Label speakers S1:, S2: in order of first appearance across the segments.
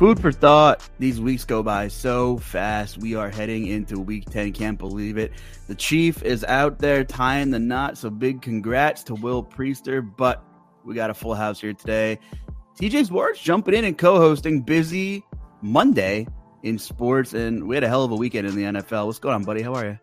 S1: Food for thought. These weeks go by so fast. We are heading into week 10. Can't believe it. The Chief is out there tying the knot. So big congrats to Will Priester. But we got a full house here today. TJ Sports jumping in and co hosting. Busy Monday in sports. And we had a hell of a weekend in the NFL. What's going on, buddy? How are you?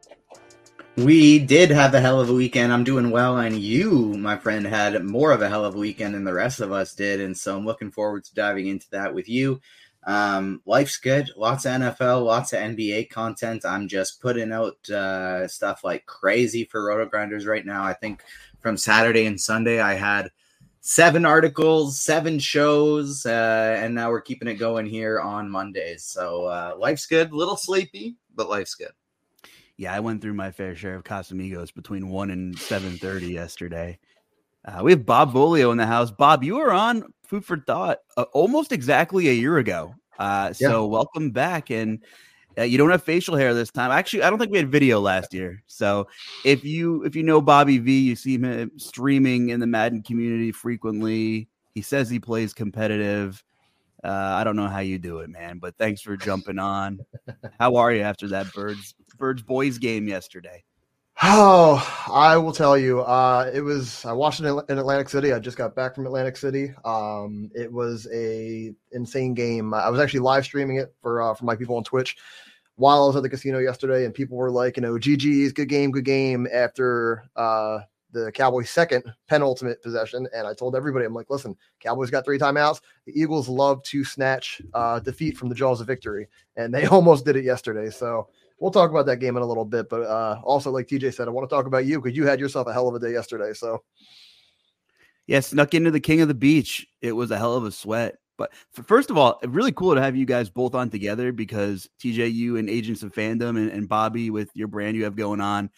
S2: We did have a hell of a weekend. I'm doing well, and you, my friend, had more of a hell of a weekend than the rest of us did. And so I'm looking forward to diving into that with you. Um, life's good. Lots of NFL, lots of NBA content. I'm just putting out uh, stuff like crazy for RotoGrinders right now. I think from Saturday and Sunday, I had seven articles, seven shows, uh, and now we're keeping it going here on Mondays. So uh, life's good. A little sleepy, but life's good.
S1: Yeah, I went through my fair share of Casamigos between one and seven thirty yesterday. Uh, we have Bob Volio in the house. Bob, you were on Food for Thought uh, almost exactly a year ago. Uh, so yeah. welcome back. And uh, you don't have facial hair this time. Actually, I don't think we had video last year. So if you if you know Bobby V, you see him streaming in the Madden community frequently. He says he plays competitive. Uh, I don't know how you do it, man, but thanks for jumping on. How are you after that birds birds boys game yesterday?
S3: Oh, I will tell you. Uh, it was I watched it in Atlantic City. I just got back from Atlantic City. Um, it was a insane game. I was actually live streaming it for uh, for my people on Twitch while I was at the casino yesterday, and people were like, you know, GG's, good game, good game. After uh, the Cowboys' second penultimate possession, and I told everybody, I'm like, listen, Cowboys got three timeouts. The Eagles love to snatch uh, defeat from the jaws of victory, and they almost did it yesterday. So we'll talk about that game in a little bit. But uh, also, like TJ said, I want to talk about you because you had yourself a hell of a day yesterday. So,
S1: yeah, snuck into the King of the Beach. It was a hell of a sweat. But first of all, really cool to have you guys both on together because TJ, you and Agents of Fandom, and, and Bobby with your brand you have going on.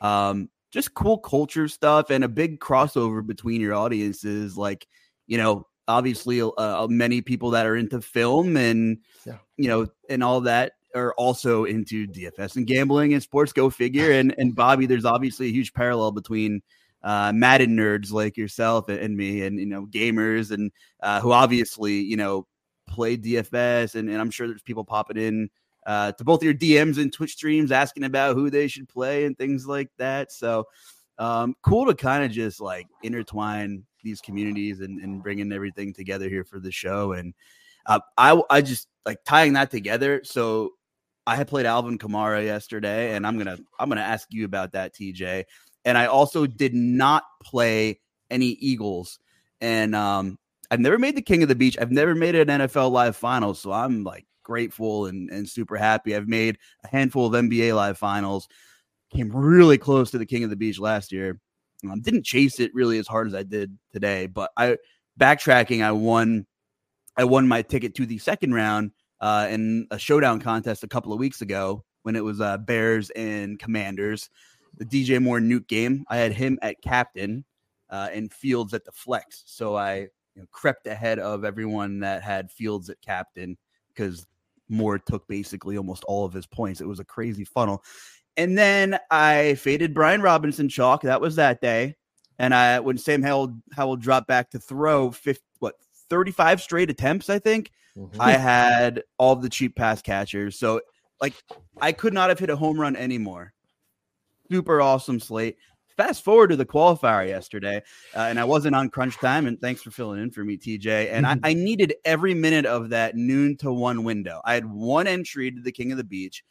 S1: Um, just cool culture stuff and a big crossover between your audiences. Like, you know, obviously, uh, uh many people that are into film and, yeah. you know, and all that are also into DFS and gambling and sports. Go figure. And and Bobby, there's obviously a huge parallel between uh, Madden nerds like yourself and, and, me, and you know, gamers, and uh, who obviously you know play DFS, and, and I'm sure there's people popping in uh, to both your DMs and Twitch streams asking about who they should play and things like that. So um, cool to kind of just like intertwine these communities and, and bringing everything together here for the show. And uh, I I just like tying that together. So I had played Alvin Kamara yesterday, and I'm gonna I'm gonna ask you about that, TJ. And I also did not play any Eagles, and um, I've never made the King of the Beach. I've never made an NFL Live Finals, so I'm like grateful and, and super happy. I've made a handful of NBA Live Finals, came really close to the King of the Beach last year. Um, didn't chase it really as hard as I did today, but I backtracking, I won. I won my ticket to the second round uh, in a showdown contest a couple of weeks ago when it was uh, Bears and Commanders. The DJ Moore Nuke game. I had him at captain uh, and Fields at the flex, so I you know, crept ahead of everyone that had Fields at captain because Moore took basically almost all of his points. It was a crazy funnel. And then I faded Brian Robinson chalk. That was that day. And I when Sam Howell, Howell dropped back to throw 50, what 35 straight attempts, I think. Mm-hmm. I had all the cheap pass catchers. So like I could not have hit a home run anymore. Super awesome slate fast forward to the qualifier yesterday, uh, and I wasn't on crunch time. And thanks for filling in for me, TJ. And I, I, needed every minute of that noon to one window. I had one entry to the King of the Beach,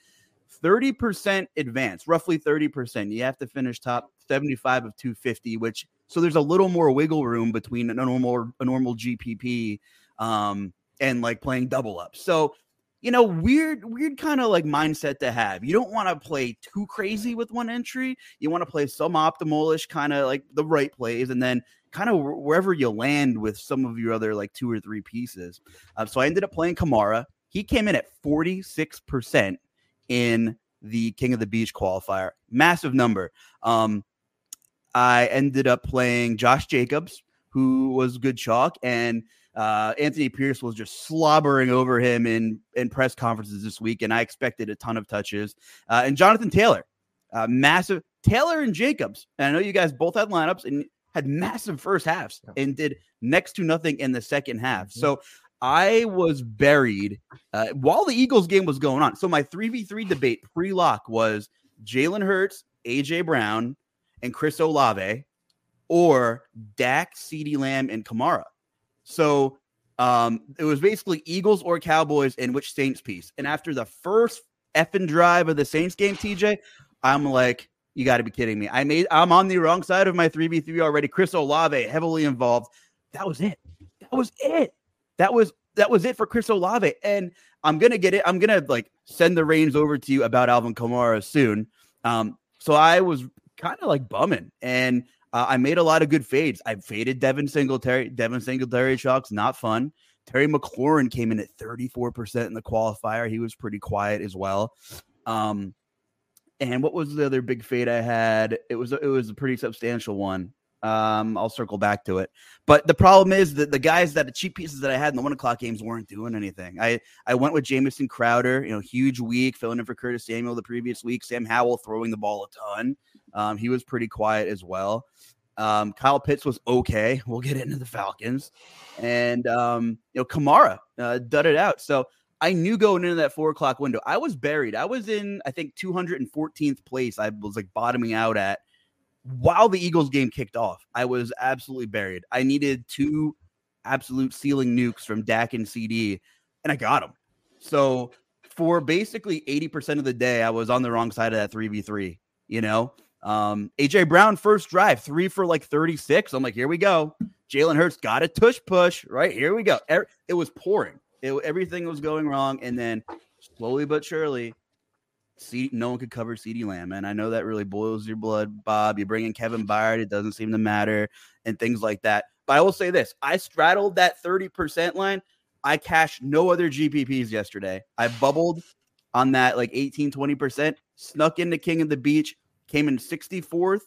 S1: 30% advance, roughly 30%. You have to finish top 75 of 250, which so there's a little more wiggle room between a normal a normal GPP um, and like playing double up. So you know, weird, weird kind of like mindset to have. You don't want to play too crazy with one entry. You want to play some optimalish kind of like the right plays, and then kind of wherever you land with some of your other like two or three pieces. Uh, so I ended up playing Kamara. He came in at 46% in the King of the Beach qualifier. Massive number. Um, I ended up playing Josh Jacobs, who was good chalk, and uh, Anthony Pierce was just slobbering over him in in press conferences this week, and I expected a ton of touches. Uh, and Jonathan Taylor, uh, massive Taylor and Jacobs. And I know you guys both had lineups and had massive first halves and did next to nothing in the second half. So I was buried uh, while the Eagles game was going on. So my three v three debate pre lock was Jalen Hurts, AJ Brown, and Chris Olave, or Dak, CeeDee Lamb, and Kamara. So um, it was basically Eagles or Cowboys in which Saints piece. And after the first effing drive of the Saints game, TJ, I'm like, you got to be kidding me. I made I'm on the wrong side of my 3v3 already. Chris Olave heavily involved. That was it. That was it. That was that was it for Chris Olave. And I'm gonna get it. I'm gonna like send the reins over to you about Alvin Kamara soon. Um, so I was kind of like bumming. And uh, I made a lot of good fades. I faded Devin Singletary. Devin Singletary shocks, not fun. Terry McLaurin came in at 34% in the qualifier. He was pretty quiet as well. Um, and what was the other big fade I had? It was it was a pretty substantial one. Um, I'll circle back to it. But the problem is that the guys that the cheap pieces that I had in the one o'clock games weren't doing anything. I I went with Jamison Crowder, you know, huge week, filling in for Curtis Samuel the previous week. Sam Howell throwing the ball a ton. Um, he was pretty quiet as well. Um, Kyle Pitts was okay. We'll get into the Falcons, and um, you know Kamara uh, it out. So I knew going into that four o'clock window, I was buried. I was in I think 214th place. I was like bottoming out at while the Eagles game kicked off. I was absolutely buried. I needed two absolute ceiling nukes from Dak and CeeDee, and I got them. So for basically 80% of the day, I was on the wrong side of that 3v3, you know? Um, AJ Brown first drive, three for like 36. I'm like, here we go. Jalen Hurts got a tush push. Right here we go. It was pouring. It, everything was going wrong, and then slowly but surely, C, no one could cover CeeDee Lamb. And I know that really boils your blood, Bob. You bring in Kevin Byard, it doesn't seem to matter, and things like that. But I will say this I straddled that 30% line. I cashed no other GPPs yesterday. I bubbled on that like 18, 20%, snuck into King of the Beach, came in 64th.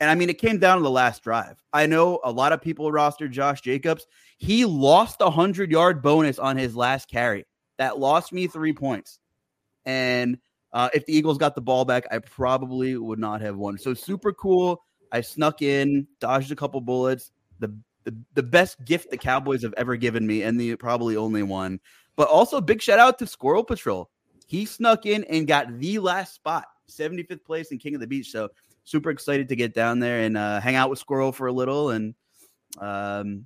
S1: And I mean, it came down to the last drive. I know a lot of people rostered Josh Jacobs. He lost a 100 yard bonus on his last carry. That lost me three points. And uh, if the Eagles got the ball back, I probably would not have won. So super cool. I snuck in, dodged a couple bullets. The, the the best gift the Cowboys have ever given me, and the probably only one. But also big shout out to Squirrel Patrol. He snuck in and got the last spot, 75th place in King of the Beach. So super excited to get down there and uh, hang out with Squirrel for a little. And um,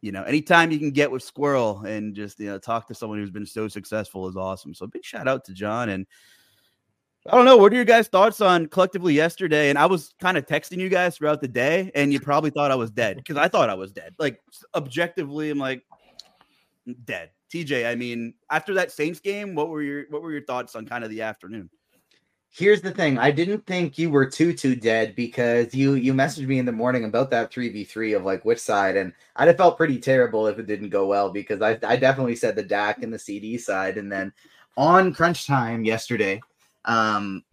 S1: you know, anytime you can get with Squirrel and just you know talk to someone who's been so successful is awesome. So big shout out to John and I don't know. What are your guys' thoughts on collectively yesterday? And I was kind of texting you guys throughout the day, and you probably thought I was dead because I thought I was dead. Like objectively, I'm like dead. TJ, I mean, after that Saints game, what were your what were your thoughts on kind of the afternoon?
S2: Here's the thing. I didn't think you were too too dead because you you messaged me in the morning about that 3v3 of like which side and I'd have felt pretty terrible if it didn't go well because I I definitely said the Dak and the CeeDee side and then on crunch time yesterday um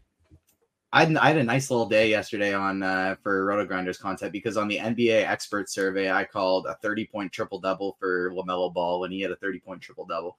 S2: I had, a nice little day yesterday on uh, for RotoGrinders content because on the NBA expert survey I called a 30 point triple double for LaMelo Ball when he had a 30 point triple double.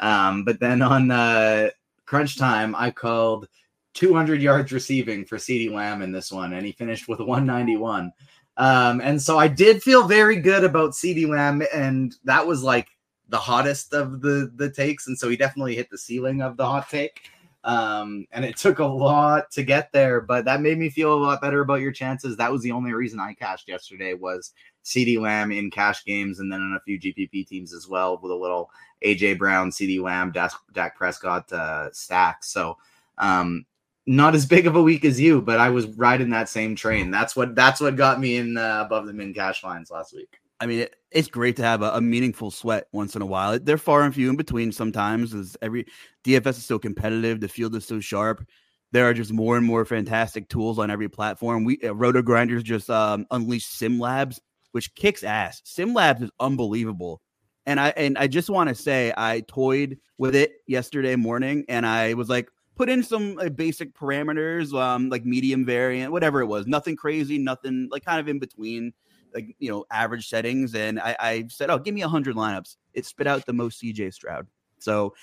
S2: Um, but then on uh, crunch time I called 200 yards receiving for CeeDee Lamb in this one, and he finished with 191. Um, and so I did feel very good about CeeDee Lamb, and that was like the hottest of the the takes, and so he definitely hit the ceiling of the hot take. Um, and it took a lot to get there, but that made me feel a lot better about your chances. That was the only reason I cashed yesterday was CeeDee Lamb in cash games, and then in a few GPP teams as well with a little AJ Brown, CeeDee Lamb, Dak Prescott uh, stack. So um, not as big of a week as you, but I was riding that same train. That's what that's what got me in uh, above the min cash lines last week.
S1: I mean, it, it's great to have a, a, meaningful sweat once in a while. They're far and few in between sometimes. As every DFS is so competitive, the field is so sharp. There are just more and more fantastic tools on every platform. We uh, RotoGrinders just um, unleashed Sim Labs, which kicks ass. Sim Labs is unbelievable. And I and I just want to say I toyed with it yesterday morning, and I was like, put in some uh, basic parameters, um, like medium variant, whatever it was. Nothing crazy, nothing like kind of in between, like you know, average settings. And I, I said, oh, give me hundred lineups. It spit out the most CJ Stroud. So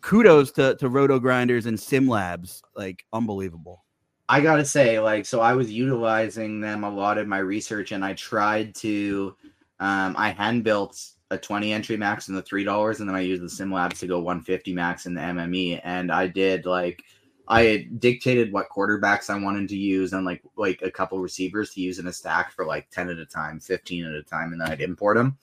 S1: kudos to to RotoGrinders and Sim Labs, like unbelievable.
S2: I gotta say, like, so I was utilizing them a lot in my research, and I tried to, um, I hand built a 20 entry max in the three dollars, and then I used the Sim Labs to go 150 max in the MME. And I did like I dictated what quarterbacks I wanted to use and like like a couple receivers to use in a stack for like 10 at a time, 15 at a time, and then I'd import them.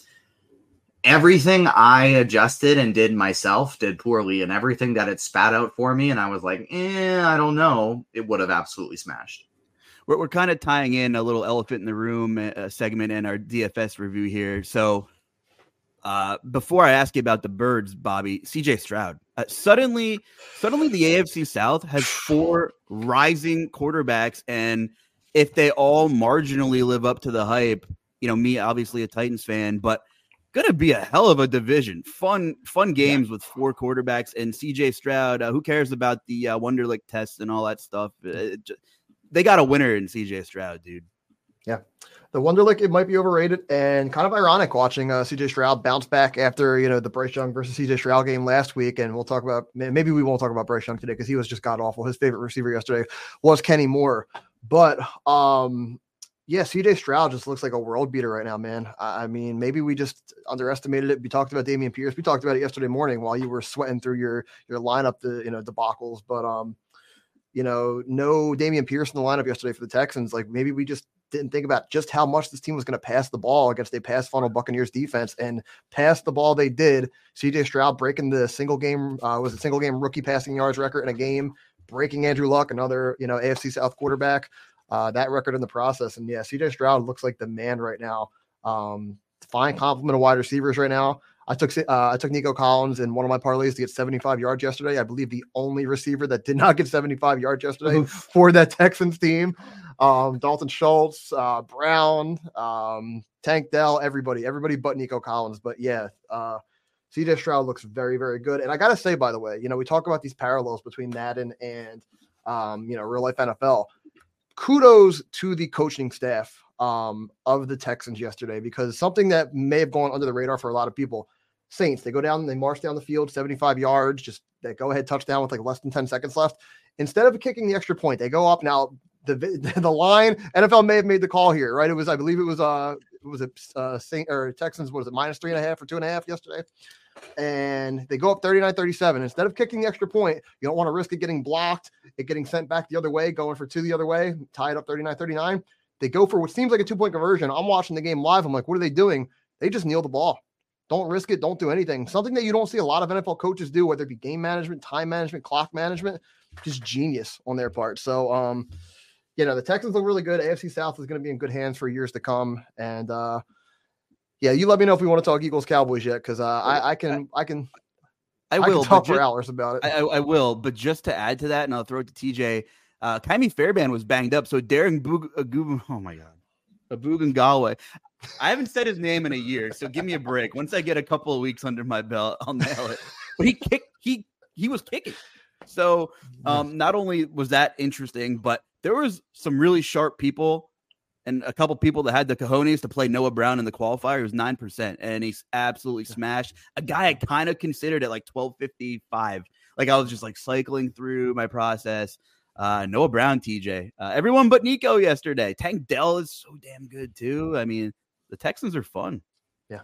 S2: Everything I adjusted and did myself did poorly, and everything that it spat out for me, and I was like, eh, I don't know, it would have absolutely smashed.
S1: We're, we're kind of tying in a little elephant in the room uh, segment in our DFS review here. So uh, before I ask you about the birds, Bobby, CJ Stroud. Uh, suddenly, suddenly the AFC South has four rising quarterbacks, and if they all marginally live up to the hype, you know, me obviously a Titans fan, but gonna be a hell of a division. Fun, fun games yeah. with four quarterbacks and CJ Stroud. Uh, who cares about the uh, Wonderlic tests and all that stuff? Just, they got a winner in CJ Stroud, dude.
S3: Yeah the Wonderlic it might be overrated and kind of ironic watching uh, CJ Stroud bounce back after you know the Bryce Young versus CJ Stroud game last week, and we'll talk about maybe we won't talk about Bryce Young today because he was just god awful. His favorite receiver yesterday was Kenny Moore, but um, yeah, CJ Stroud just looks like a world beater right now, man. I, I mean, maybe we just underestimated it. We talked about Dameon Pierce. We talked about it yesterday morning while you were sweating through your your lineup, the you know debacles, but um you know, no Dameon Pierce in the lineup yesterday for the Texans. Like maybe we just didn't think about just how much this team was going to pass the ball against a pass funnel Buccaneers defense and pass the ball they did. CJ Stroud breaking the single game uh, was a single game rookie passing yards record in a game, breaking Andrew Luck, another you know AFC South quarterback, uh, that record in the process. And yeah, CJ Stroud looks like the man right now. Um, fine complement of wide receivers right now. I took uh, I took Nico Collins in one of my parlays to get 75 yards yesterday. I believe the only receiver that did not get 75 yards yesterday for that Texans team. Um, Dalton Schultz, uh, Brown, um, Tank Dell, everybody, everybody but Nico Collins. But yeah, uh, CJ Stroud looks very, very good. And I gotta say, by the way, you know, we talk about these parallels between Madden and um, you know, real life NFL. Kudos to the coaching staff um, of the Texans yesterday because something that may have gone under the radar for a lot of people Saints. They go down, they march down the field 75 yards, just that go ahead touchdown with like less than 10 seconds left. Instead of kicking the extra point, they go up. Now, the the line NFL may have made the call here, right? It was I believe it was uh it was a uh, Saint or Texans was it minus three and a half or two and a half yesterday, and they go up 39-37. Instead of kicking the extra point, you don't want to risk it getting blocked, it getting sent back the other way, going for two the other way, tied up 39-39. They go for what seems like a two point conversion. I'm watching the game live. I'm like, what are they doing? They just kneel the ball. Don't risk it. Don't do anything. Something that you don't see a lot of NFL coaches do, whether it be game management, time management, clock management, just genius on their part. So, um, you know, the Texans look really good. AFC South is going to be in good hands for years to come. And uh, yeah, you let me know if we want to talk Eagles Cowboys yet, because uh, I, I can, I can,
S1: I will
S3: I talk
S1: just,
S3: for hours about it.
S1: I, I, will, but just to add to that, and I'll throw it to TJ. Uh, Ka'imi Fairbairn was banged up, so Darren Boog, uh, oh my god, Abugan Galway. I haven't said his name in a year, so give me a break. Once I get a couple of weeks under my belt, I'll nail it. But he kicked, he he was kicking. So um, not only was that interesting, but there was some really sharp people and a couple people that had the cojones to play Noah Brown in the qualifier. He was nine percent, and he's absolutely smashed. A guy I kind of considered at like twelve fifty five. Like I was just like cycling through my process. Uh, Noah Brown, TJ, uh, everyone but Nico yesterday. Tank Dell is so damn good too. I mean, the Texans are fun. Yeah.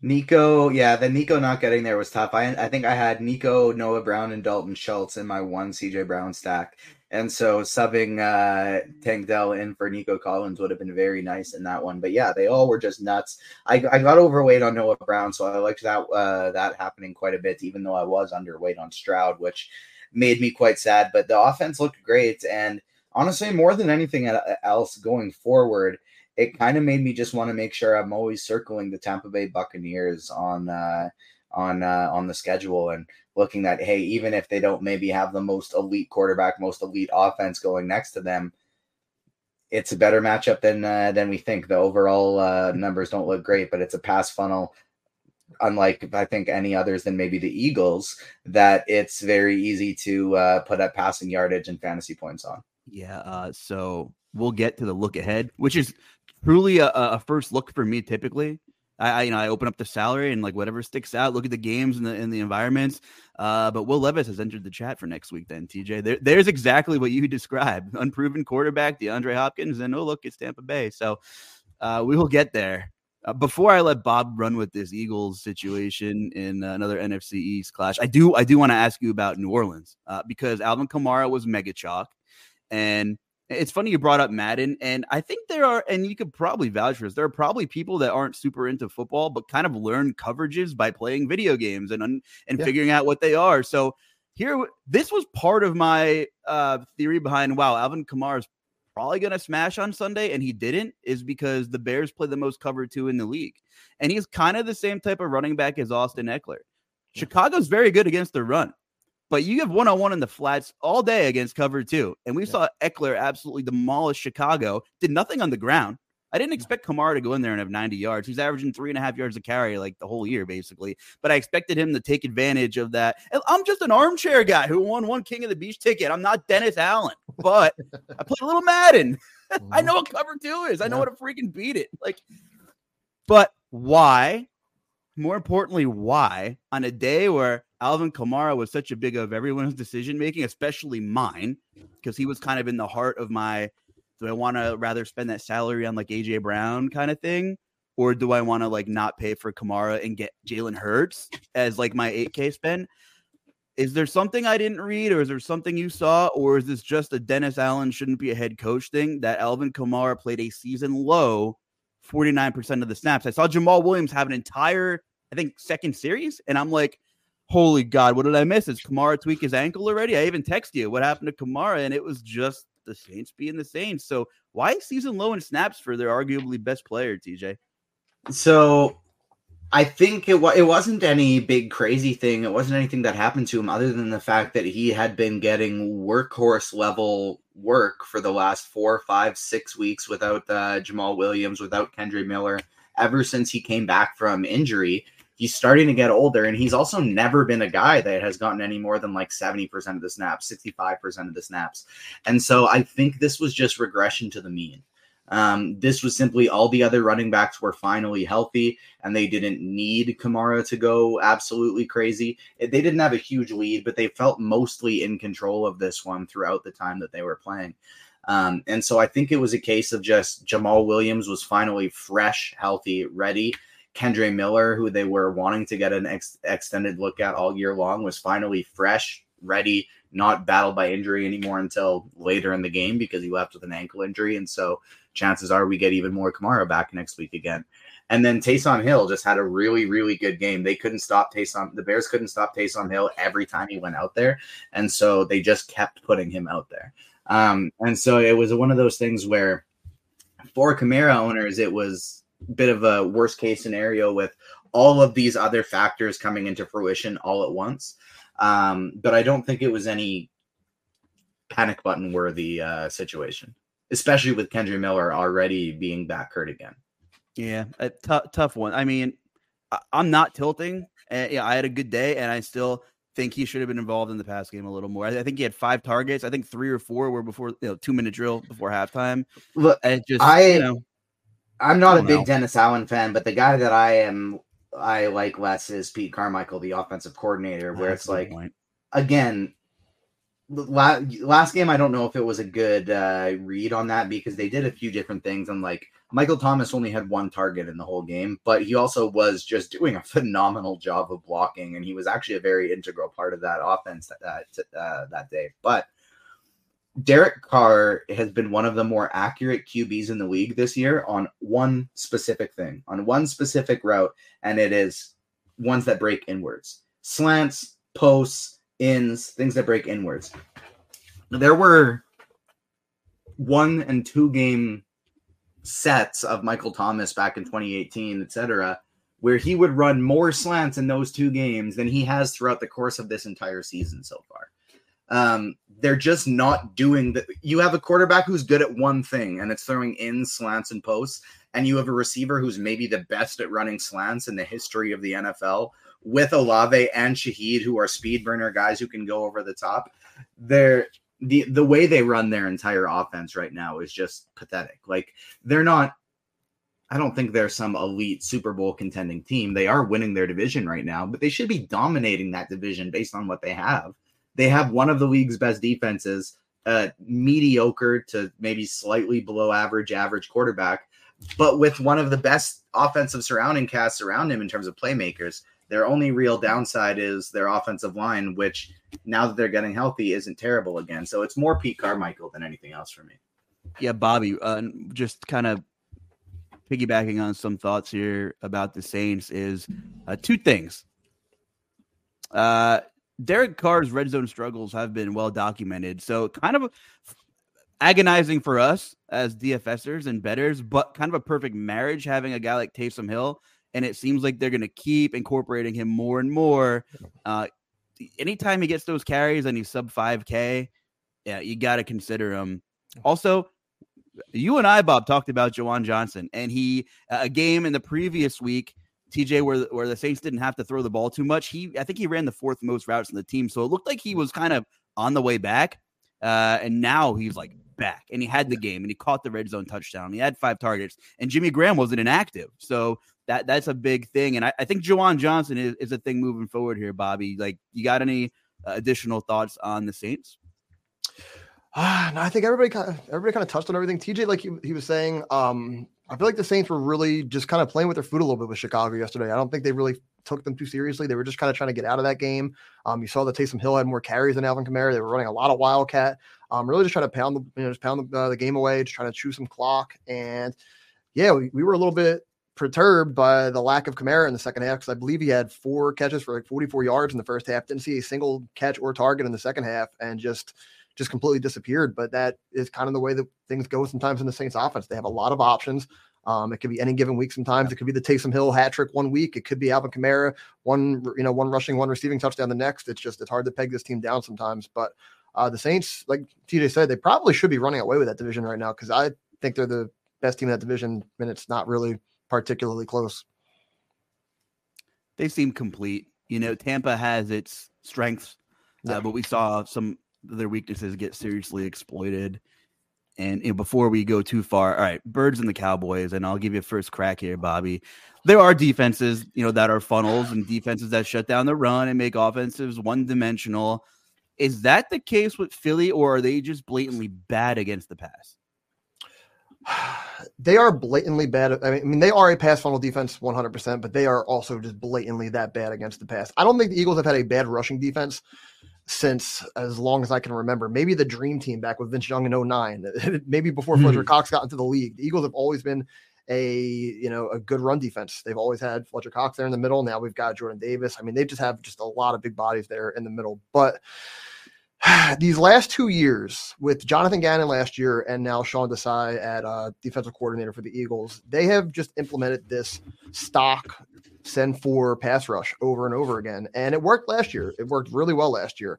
S2: Nico, yeah, the Nico not getting there was tough. I I think I had Nico, Noah Brown, and Dalton Schultz in my one CJ Brown stack. And so subbing uh, Tank Dell in for Nico Collins would have been very nice in that one. But yeah, they all were just nuts. I, I got overweight on Noah Brown, so I liked that uh, that happening quite a bit, even though I was underweight on Stroud, which made me quite sad. But the offense looked great, and honestly, more than anything else going forward, it kind of made me just want to make sure I'm always circling the Tampa Bay Buccaneers on uh, on uh, on the schedule and looking at hey, even if they don't maybe have the most elite quarterback, most elite offense going next to them, it's a better matchup than uh, than we think. The overall uh, numbers don't look great, but it's a pass funnel. Unlike I think any others than maybe the Eagles, that it's very easy to uh, put up passing yardage and fantasy points on.
S1: Yeah. Uh, so we'll get to the look ahead, which is truly a, a first look for me. Typically, I, you know I open up the salary and like whatever sticks out. Look at the games and the and the environments. Uh, but Will Levis has entered the chat for next week. Then TJ, there, there's exactly what you described: unproven quarterback, DeAndre Hopkins, and oh look, it's Tampa Bay. So uh, we will get there. Uh, before I let Bob run with this Eagles situation in another NFC East clash, I do I do want to ask you about New Orleans uh, because Alvin Kamara was mega chalk, and it's funny you brought up Madden, and I think there are, and you could probably vouch for this. There are probably people that aren't super into football, but kind of learn coverages by playing video games and and yeah. figuring out what they are. So here, this was part of my uh, theory behind wow, Alvin Kamara is probably going to smash on Sunday, and he didn't, is because the Bears play the most cover two in the league, and he's kind of the same type of running back as Austin Ekeler. Chicago's very good against the run. But you have one on one in the flats all day against cover two. And we yeah. saw Ekeler absolutely demolish Chicago, did nothing on the ground. I didn't expect Kamara to go in there and have 90 yards. He's averaging three and a half yards a carry like the whole year, basically. But I expected him to take advantage of that. I'm just an armchair guy who won one King of the Beach ticket. I'm not Dennis Allen, but I play a little Madden. Mm-hmm. I know what cover two is. I know yeah. what to freaking beat it. Like, but why? More importantly, why on a day where Alvin Kamara was such a big of everyone's decision making, especially mine, because he was kind of in the heart of my do I want to rather spend that salary on like AJ Brown kind of thing? Or do I want to like not pay for Kamara and get Jalen Hurts as like my 8K spend? Is there something I didn't read, or is there something you saw, or is this just a Dennis Allen shouldn't be a head coach thing that Alvin Kamara played a season low 49% of the snaps? I saw Jamaal Williams have an entire, I think, second series, and I'm like, holy God, what did I miss? Is Kamara tweak his ankle already? I even text you what happened to Kamara, and it was just the Saints being the Saints. So why season low in snaps for their arguably best player, TJ?
S2: So I think it, it wasn't any big crazy thing. It wasn't anything that happened to him other than the fact that he had been getting workhorse level work for the last four, five, six weeks without uh, Jamaal Williams, without Kendre Miller, ever since he came back from injury he's starting to get older and he's also never been a guy that has gotten any more than like 70% of the snaps 65% of the snaps. And so i think this was just regression to the mean. Um, this was simply all the other running backs were finally healthy and they didn't need kamara to go absolutely crazy. They didn't have a huge lead but they felt mostly in control of this one throughout the time that they were playing. Um, and so I think it was a case of just Jamaal Williams was finally fresh, healthy, ready. Kendre Miller, who they were wanting to get an ex- extended look at all year long, was finally fresh, ready, not battled by injury anymore until later in the game because he left with an ankle injury. And so chances are we get even more Kamara back next week again. And then Taysom Hill just had a really, really good game. They couldn't stop Taysom. The Bears couldn't stop Taysom Hill every time he went out there, and so they just kept putting him out there. Um, and so it was one of those things where, for Kamara owners, it was bit of a worst case scenario with all of these other factors coming into fruition all at once. Um, but I don't think it was any panic button worthy uh, situation, especially with Kendre Miller already being back hurt again.
S1: Yeah, a t- tough one. I mean, I- am not tilting. Uh, yeah, I had a good day, and I still think he should have been involved in the pass game a little more. I, I think he had five targets. I think three or four were before you know two minute drill before halftime.
S2: Look,
S1: it just
S2: I,
S1: you know,
S2: I'm not a big
S1: know.
S2: Dennis Allen fan, but the guy that I am I like less is Pete Carmichael, the offensive coordinator, where
S1: that's
S2: it's like
S1: point.
S2: again last game i don't know if it was a good uh, read on that because they did a few different things and like michael thomas only had one target in the whole game but he also was just doing a phenomenal job of blocking and he was actually a very integral part of that offense that that, uh, that day but Derek Carr has been one of the more accurate QBs in the league this year on one specific thing, on one specific route, and it is ones that break inwards. Slants, posts, ins, things that break inwards. There were one and two game sets of Michael Thomas back in 2018, etc., where he would run more slants in those two games than he has throughout the course of this entire season so far. Um, they're just not doing that. You have a quarterback who's good at one thing, and it's throwing in slants and posts, and you have a receiver who's maybe the best at running slants in the history of the NFL with Olave and Shaheed, who are speed burner guys who can go over the top. They're the the way they run their entire offense right now is just pathetic. Like they're not. I don't think they're some elite Super Bowl contending team. They are winning their division right now, but they should be dominating that division based on what they have. They have one of the league's best defenses, uh, mediocre to maybe slightly below average, average quarterback, but with one of the best offensive surrounding casts around him in terms of playmakers. Their only real downside is their offensive line, which now that they're getting healthy isn't terrible again. So it's more Pete Carmichael than anything else for me.
S1: Yeah, Bobby, uh, just kind of piggybacking on some thoughts here about the Saints is uh, two things. Uh, Derek Carr's red zone struggles have been well documented, so kind of agonizing for us as DFSers and betters, but kind of a perfect marriage having a guy like Taysom Hill. And it seems like they're going to keep incorporating him more and more. Uh, anytime he gets those carries and he's sub 5K, yeah, you got to consider him. Also, you and I, Bob, talked about Juwan Johnson, and he a game in the previous week, TJ, where where the Saints didn't have to throw the ball too much. He, I think, he ran the fourth most routes in the team, so it looked like he was kind of on the way back. Uh, and now he's like back, and he had the game, and he caught the red zone touchdown. He had five targets, and Jimmy Graham wasn't inactive, so that that's a big thing. And I, I think Juwan Johnson is, is a thing moving forward here, Bobby. Like, you got any uh, additional thoughts on the Saints?
S3: Ah, no, I think everybody kind of everybody kind of touched on everything. TJ, like he, he was saying, um, I feel like the Saints were really just kind of playing with their food a little bit with Chicago yesterday. I don't think they really took them too seriously. They were just kind of trying to get out of that game. Um, you saw that Taysom Hill had more carries than Alvin Kamara. They were running a lot of wildcat. Um, really just trying to pound the you know just pound the, uh, the game away, just trying to chew some clock. And yeah, we, we were a little bit perturbed by the lack of Kamara in the second half because I believe he had four catches for like 44 yards in the first half. Didn't see a single catch or target in the second half, and just just completely disappeared. But that is kind of the way that things go sometimes in the Saints offense. They have a lot of options. Um, it could be any given week. Sometimes it could be the Taysom Hill hat trick one week. It could be Alvin Kamara one, you know, one rushing, one receiving touchdown the next. It's just it's hard to peg this team down sometimes. But uh, the Saints, like TJ said, they probably should be running away with that division right now because I think they're the best team in that division, and it's not really particularly close.
S1: They seem complete. You know, Tampa has its strengths,
S3: Yeah.
S1: uh, but we saw some their weaknesses get seriously exploited. And before we go too far, all right, Birds and the Cowboys, and I'll give you a first crack here, Bobby. There are defenses, you know, that are funnels and defenses that shut down the run and make offensives one dimensional. Is that the case with Philly, or are they just blatantly bad against the pass?
S3: they are blatantly bad. I mean, I mean, they are a pass funnel defense 100%, but they are also just blatantly that bad against the pass. I don't think the Eagles have had a bad rushing defense since as long as I can remember. Maybe the dream team back with Vince Young in 09, maybe before mm-hmm. Fletcher Cox got into the league. The Eagles have always been a you know a good run defense. They've always had Fletcher Cox there in the middle. Now we've got Jordan Davis. I mean, they just have just a lot of big bodies there in the middle. But these last two years with Jonathan Gannon last year and now Sean Desai at uh, defensive coordinator for the Eagles, they have just implemented this stock send four pass rush over and over again. And it worked last year. It worked really well last year.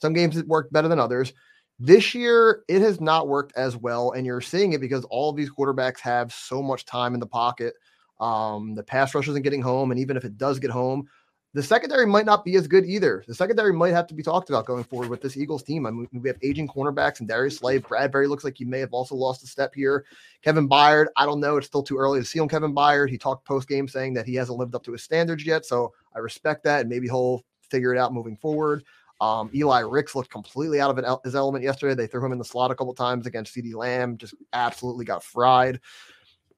S3: Some games it worked better than others. This year, it has not worked as well. And you're seeing it because all of these quarterbacks have so much time in the pocket. Um, the pass rush isn't getting home. And even if it does get home, the secondary might not be as good either. The secondary might have to be talked about going forward with this Eagles team. I mean, we have aging cornerbacks and Darius Slay. Bradberry looks like he may have also lost a step here. Kevin Byard, I don't know. It's still too early to see on Kevin Byard. He talked post game saying that he hasn't lived up to his standards yet. So I respect that. And maybe he'll figure it out moving forward. Um, Eli Ricks looked completely out of his element yesterday. They threw him in the slot a couple times against CeeDee Lamb, just absolutely got fried.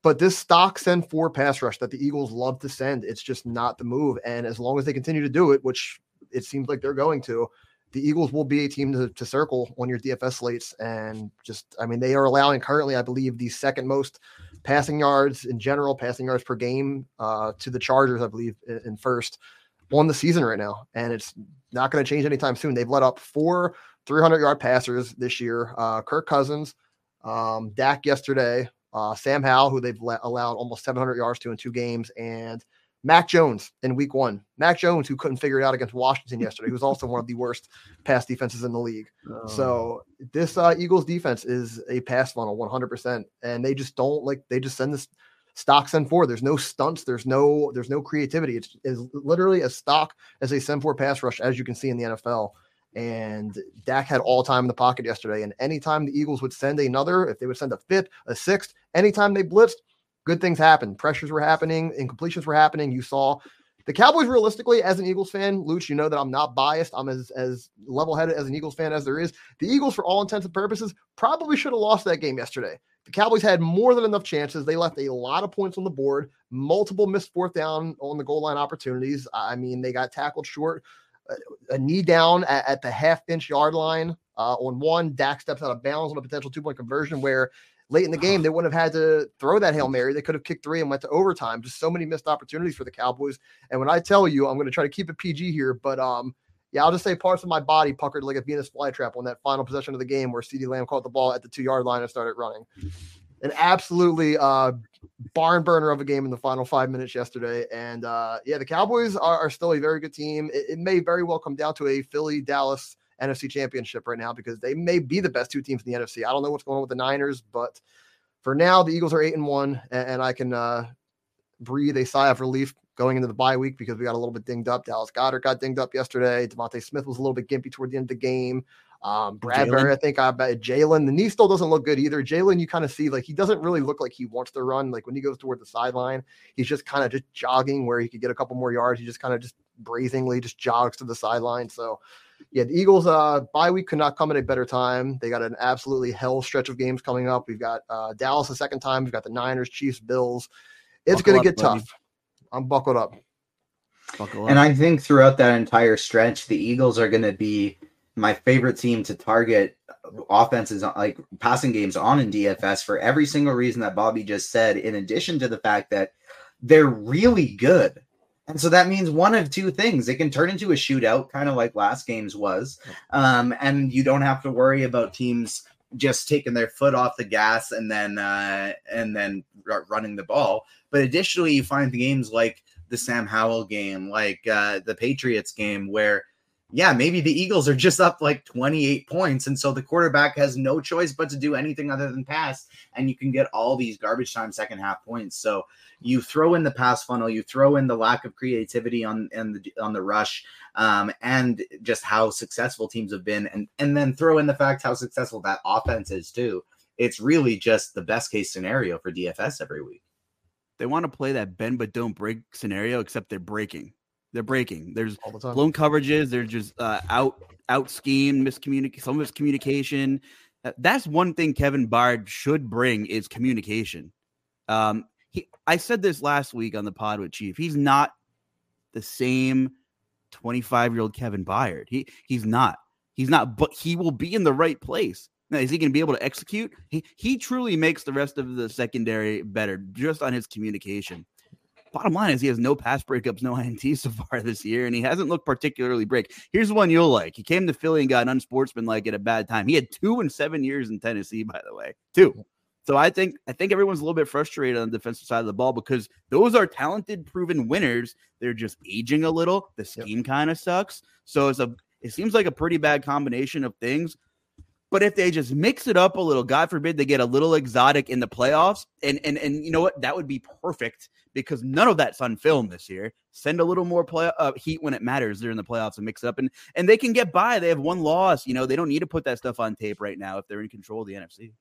S3: But this stock send four pass rush that the Eagles love to send, it's just not the move. And as long as they continue to do it, which it seems like they're going to, the Eagles will be a team to, to circle on your DFS slates. And just, I mean, they are allowing currently, I believe, the second most passing yards in general, passing yards per game uh, to the Chargers, I believe, in, in first on the season right now. And it's not going to change anytime soon. They've let up four 300 yard passers this year. Uh, Kirk Cousins, um, Dak yesterday, uh, Sam Howell, who they've let, allowed almost 700 yards to in two games, and Mac Jones in week one. Mac Jones, who couldn't figure it out against Washington yesterday, who's also one of the worst pass defenses in the league. Oh. So this uh, Eagles defense is a pass funnel 100%. And they just don't like, they just send this stock send four. There's no stunts. There's no, there's no creativity. It's, it's literally as stock as a send four pass rush, as you can see in the NFL. And Dak had all time in the pocket yesterday. And anytime the Eagles would send another, if they would send a fifth, a sixth, anytime they blitzed, good things happened. Pressures were happening, incompletions were happening. You saw the Cowboys realistically, as an Eagles fan, Luuch, you know that I'm not biased. I'm as as level headed as an Eagles fan as there is. The Eagles, for all intents and purposes, probably should have lost that game yesterday. The Cowboys had more than enough chances. They left a lot of points on the board, multiple missed fourth down on the goal line opportunities. I mean, they got tackled short a knee down at, at the half inch yard line uh, on one. Dak steps out of bounds on a potential two point conversion where late in the game they wouldn't have had to throw that hail mary. They could have kicked three and went to overtime. Just so many missed opportunities for the Cowboys. And when I tell you, I'm going to try to keep it PG here, but um, yeah, I'll just say parts of my body puckered like a Venus flytrap on that final possession of the game where CeeDee Lamb caught the ball at the two yard line and started running. An absolutely uh, barn burner of a game in the final five minutes yesterday. And uh, yeah, the Cowboys are, are, still a very good team. It, it, may very well come down to a Philly Dallas NFC championship right now because they may be the best two teams in the NFC. I don't know what's going on with the Niners, but for now, the Eagles are eight and one, and, and I can uh, breathe a sigh of relief going into the bye week because we got a little bit dinged up. Dallas Goedert got dinged up yesterday. DeVonta Smith was a little bit gimpy toward the end of the game. Um, Bradberry, I think I bet Jalen. The knee still doesn't look good either. Jalen, you kind of see like he doesn't really look like he wants to run. Like when he goes toward the sideline, he's just kind of just jogging where he could get a couple more yards. He just kind of just brazenly just jogs to the sideline. So yeah, the Eagles uh bye week could not come at a better time. They got an absolutely hell stretch of games coming up. We've got uh Dallas the second time, we've got the Niners, Chiefs, Bills. It's gonna get buddy. tough. I'm buckled up.
S2: Buckle up. And I think throughout that entire stretch, the Eagles are gonna be my favorite team to target offenses like passing games on in DFS for every single reason that Bobby just said, in addition to the fact that they're really good. And so that means one of two things. It can turn into a shootout, kind of like last game's was. Um, and you don't have to worry about teams just taking their foot off the gas and then uh, and then r- running the ball. But additionally, you find the games like the Sam Howell game, like uh, the Patriots game, where yeah, maybe the Eagles are just up like 28 points. And so the quarterback has no choice but to do anything other than pass. And you can get all these garbage time second half points. So you throw in the pass funnel, you throw in the lack of creativity on, on the on the rush, um, and just how successful teams have been, and, and then throw in the fact how successful that offense is too. It's really just the best case scenario for DFS every week.
S1: They want to play that bend but don't break scenario, except they're breaking. They're breaking. There's
S3: all the time.
S1: blown coverages. They're just uh, out out schemed, miscommunication, some miscommunication. Uh, That's one thing Kevin Byard should bring is communication. Um, he, I said this last week on the pod with Chief. He's not the same 25 year old Kevin Byard. He he's not. He's not. But he will be in the right place. Now, is he going to be able to execute? He he truly makes the rest of the secondary better just on his communication. Bottom line is he has no pass breakups, no INT so far this year, and he hasn't looked particularly break. Here's one you'll like. He came to Philly and got unsportsmanlike at a bad time. He had two and seven years in Tennessee, by the way. Two. So I think I think everyone's a little bit frustrated on the defensive side of the ball because those are talented, proven winners. They're just aging a little. The scheme kind of sucks. So it's a it seems like a pretty bad combination of things. But if they just mix it up a little, God forbid they get a little exotic in the playoffs, and and and you know what, that would be perfect because none of that's on film this year. Send a little more play uh, heat when it matters during the playoffs and mix it up, and and they can get by. They have one loss. You know, they don't need to put that stuff on tape right now if they're in control of the NFC.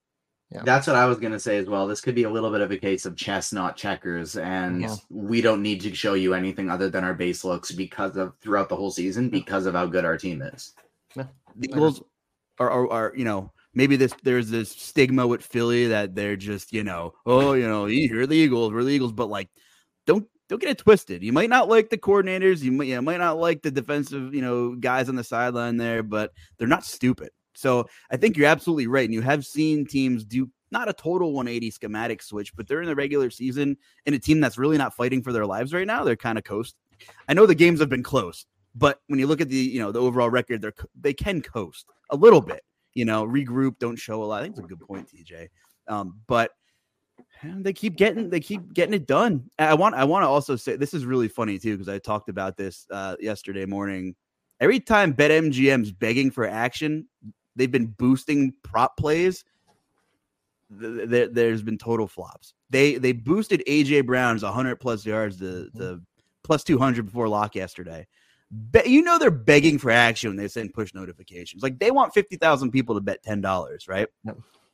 S3: Yeah.
S2: That's what I was gonna say as well. This could be a little bit of a case of chess, not checkers, and
S3: Yeah.
S2: we don't need to show you anything other than our base looks because of throughout the whole season because of how good our team is.
S1: The Eagles are, are, are you know maybe this there's this stigma with Philly that they're just you know oh you know you're the Eagles we're the Eagles but like don't don't get it twisted. You might not like the coordinators you might you might not like the defensive you know guys on the sideline there but they're not stupid. So I think you're absolutely right and you have seen teams do not a total 180 schematic switch but they're in the regular season in a team that's really not fighting for their lives right now. They're kind of coast. I know the games have been close but when you look at the you know the overall record they're they can coast a little bit you know regroup don't show a lot i think it's a good point tj um, but they keep getting they keep getting it done i want i want to also say this is really funny too because i talked about this uh, yesterday morning every time betmgm's begging for action they've been boosting prop plays th- th- there's been total flops. They they boosted aj brown's 100 plus yards the the plus 200 before lock yesterday Be- you know they're begging for action when they send push notifications. Like they want fifty thousand people to bet ten dollars, right?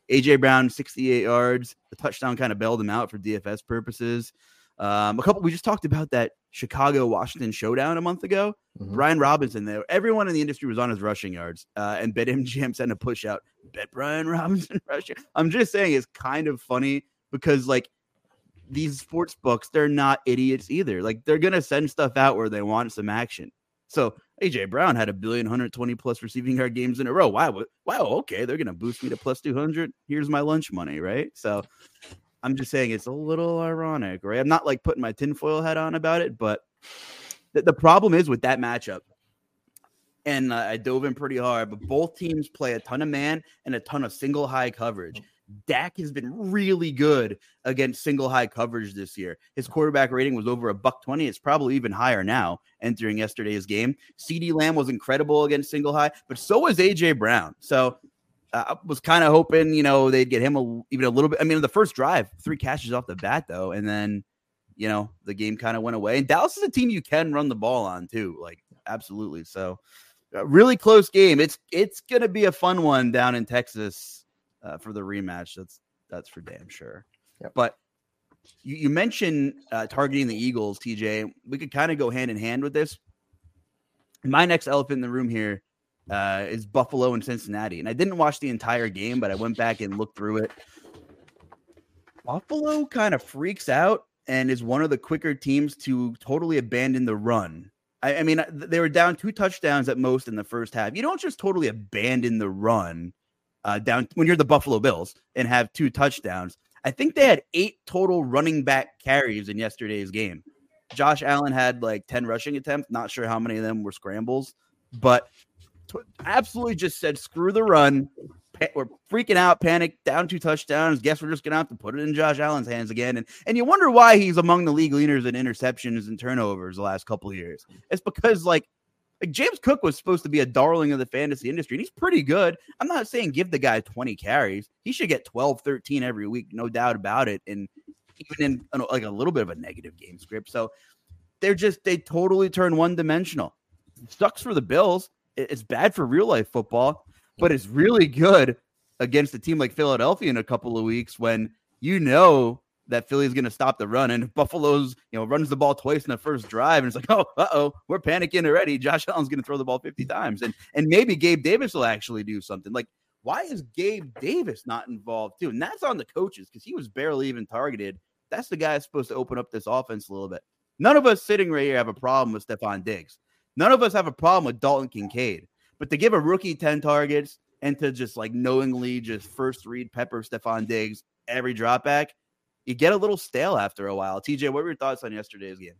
S1: AJ Brown, sixty-eight yards. The touchdown kind of bailed him out for DFS purposes. Um, a couple. We just talked about that Chicago Washington showdown a month ago.
S3: Mhm.
S1: Brian Robinson there. Everyone in the industry was on his rushing yards, uh, and BetMGM sent a push out. Bet Brian Robinson rushing. I'm just saying it's kind of funny because like these sports books, they're not idiots either. Like they're gonna send stuff out where they want some action. So AJ Brown had a billion hundred twenty plus receiving yard games in a row. Wow, wow, okay, they're gonna boost me to plus two hundred. Here's my lunch money, right? So I'm just saying it's a little ironic, right? I'm not like putting my tinfoil hat on about it, but the, the problem is with that matchup. And uh, I dove in pretty hard, but both teams play a ton of man and a ton of single high coverage. Dak has been really good against single high coverage this year. His quarterback rating was over a buck 20. It's probably even higher now entering yesterday's game. CeeDee Lamb was incredible against single high, but so was AJ Brown. So uh, I was kind of hoping, you know, they'd get him a, even a little bit. I mean, the first drive, three catches off the bat, though. And then, you know, the game kind of went away. And Dallas is a team you can run the ball on, too. Like, absolutely. So, really close game. It's it's going to be a fun one down in Texas uh, for the rematch. That's that's for damn sure.
S3: Yep.
S1: But you, you mentioned uh, targeting the Eagles, TJ. We could kind of go hand in hand with this. My next elephant in the room here uh, is Buffalo and Cincinnati, and I didn't watch the entire game, but I went back and looked through it. Buffalo kind of freaks out and is one of the quicker teams to totally abandon the run. I, I mean, they were down two touchdowns at most in the first half. You don't just totally abandon the run uh, down when you're the Buffalo Bills and have two touchdowns. I think they had eight total running back carries in yesterday's game. Josh Allen had like 10 rushing attempts. Not sure how many of them were scrambles, but t- absolutely just said, screw the run. Pa- we're freaking out, panic, down two touchdowns. Guess we're just gonna have to put it in Josh Allen's hands again. And and you wonder why he's among the league leaders in interceptions and turnovers the last couple years. It's because like like James Cook was supposed to be a darling of the fantasy industry, and he's pretty good. I'm not saying give the guy 20 carries. He should get 12, 13 every week, no doubt about it. And even in like a little bit of a negative game script. So they're just they totally turn one dimensional. Sucks for the Bills. It's bad for real life football, but it's really good against a team like Philadelphia in a couple of weeks when you know that Philly's going to stop the run. And Buffalo's, you know, runs the ball twice in the first drive, and it's like, oh, uh oh, we're panicking already. Josh Allen's going to throw the ball 50 times. And and maybe Gabe Davis will actually do something. Like, why is Gabe Davis not involved too? And that's on the coaches because he was barely even targeted. That's the guy that's supposed to open up this offense a little bit. None of us sitting right here have a problem with Stefon Diggs. None of us have a problem with Dalton Kincaid. But to give a rookie 10 targets and to just like knowingly just first read pepper Stefon Diggs every drop back, you get a little stale after a while. TJ, what were your thoughts on yesterday's game?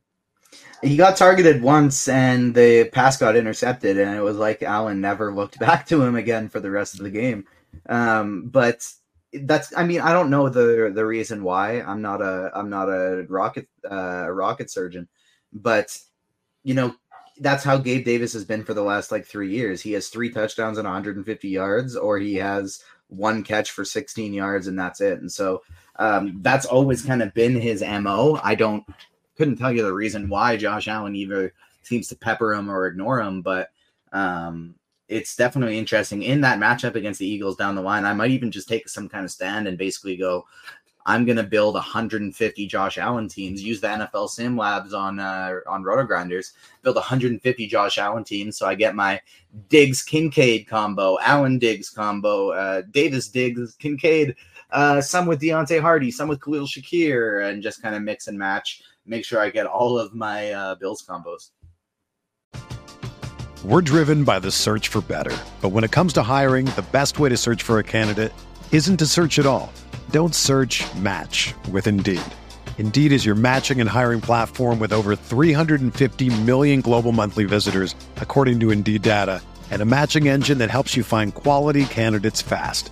S2: He got targeted once and the pass got intercepted, and it was like Allen never looked back to him again for the rest of the game. Um, but that's I mean I don't know the the reason why I'm not a I'm not a rocket uh, rocket surgeon, but you know that's how Gabe Davis has been for the last like three years. He has three touchdowns and 150 yards, or he has one catch for 16 yards, and that's it. And so um, that's always kind of been his mo. I don't couldn't tell you the reason why Josh Allen either seems to pepper him or ignore him, but um, it's definitely interesting in that matchup against the Eagles down the line. I might even just take some kind of stand and basically go, I'm going to build 150 Josh Allen teams. Use the NFL Sim Labs on uh, on RotoGrinders. Build 150 Josh Allen teams, so I get my Diggs Kincaid combo, Allen Diggs combo, uh, Davis Diggs Kincaid. Uh, some with Deonte Harty, some with Khalil Shakir, and just kind of mix and match. Make sure I get all of my uh, Bills combos.
S4: We're driven by the search for better, but when it comes to hiring, the best way to search for a candidate isn't to search at all. Don't search match with Indeed. Indeed is your matching and hiring platform with over 350 million global monthly visitors, according to Indeed data, and a matching engine that helps you find quality candidates fast.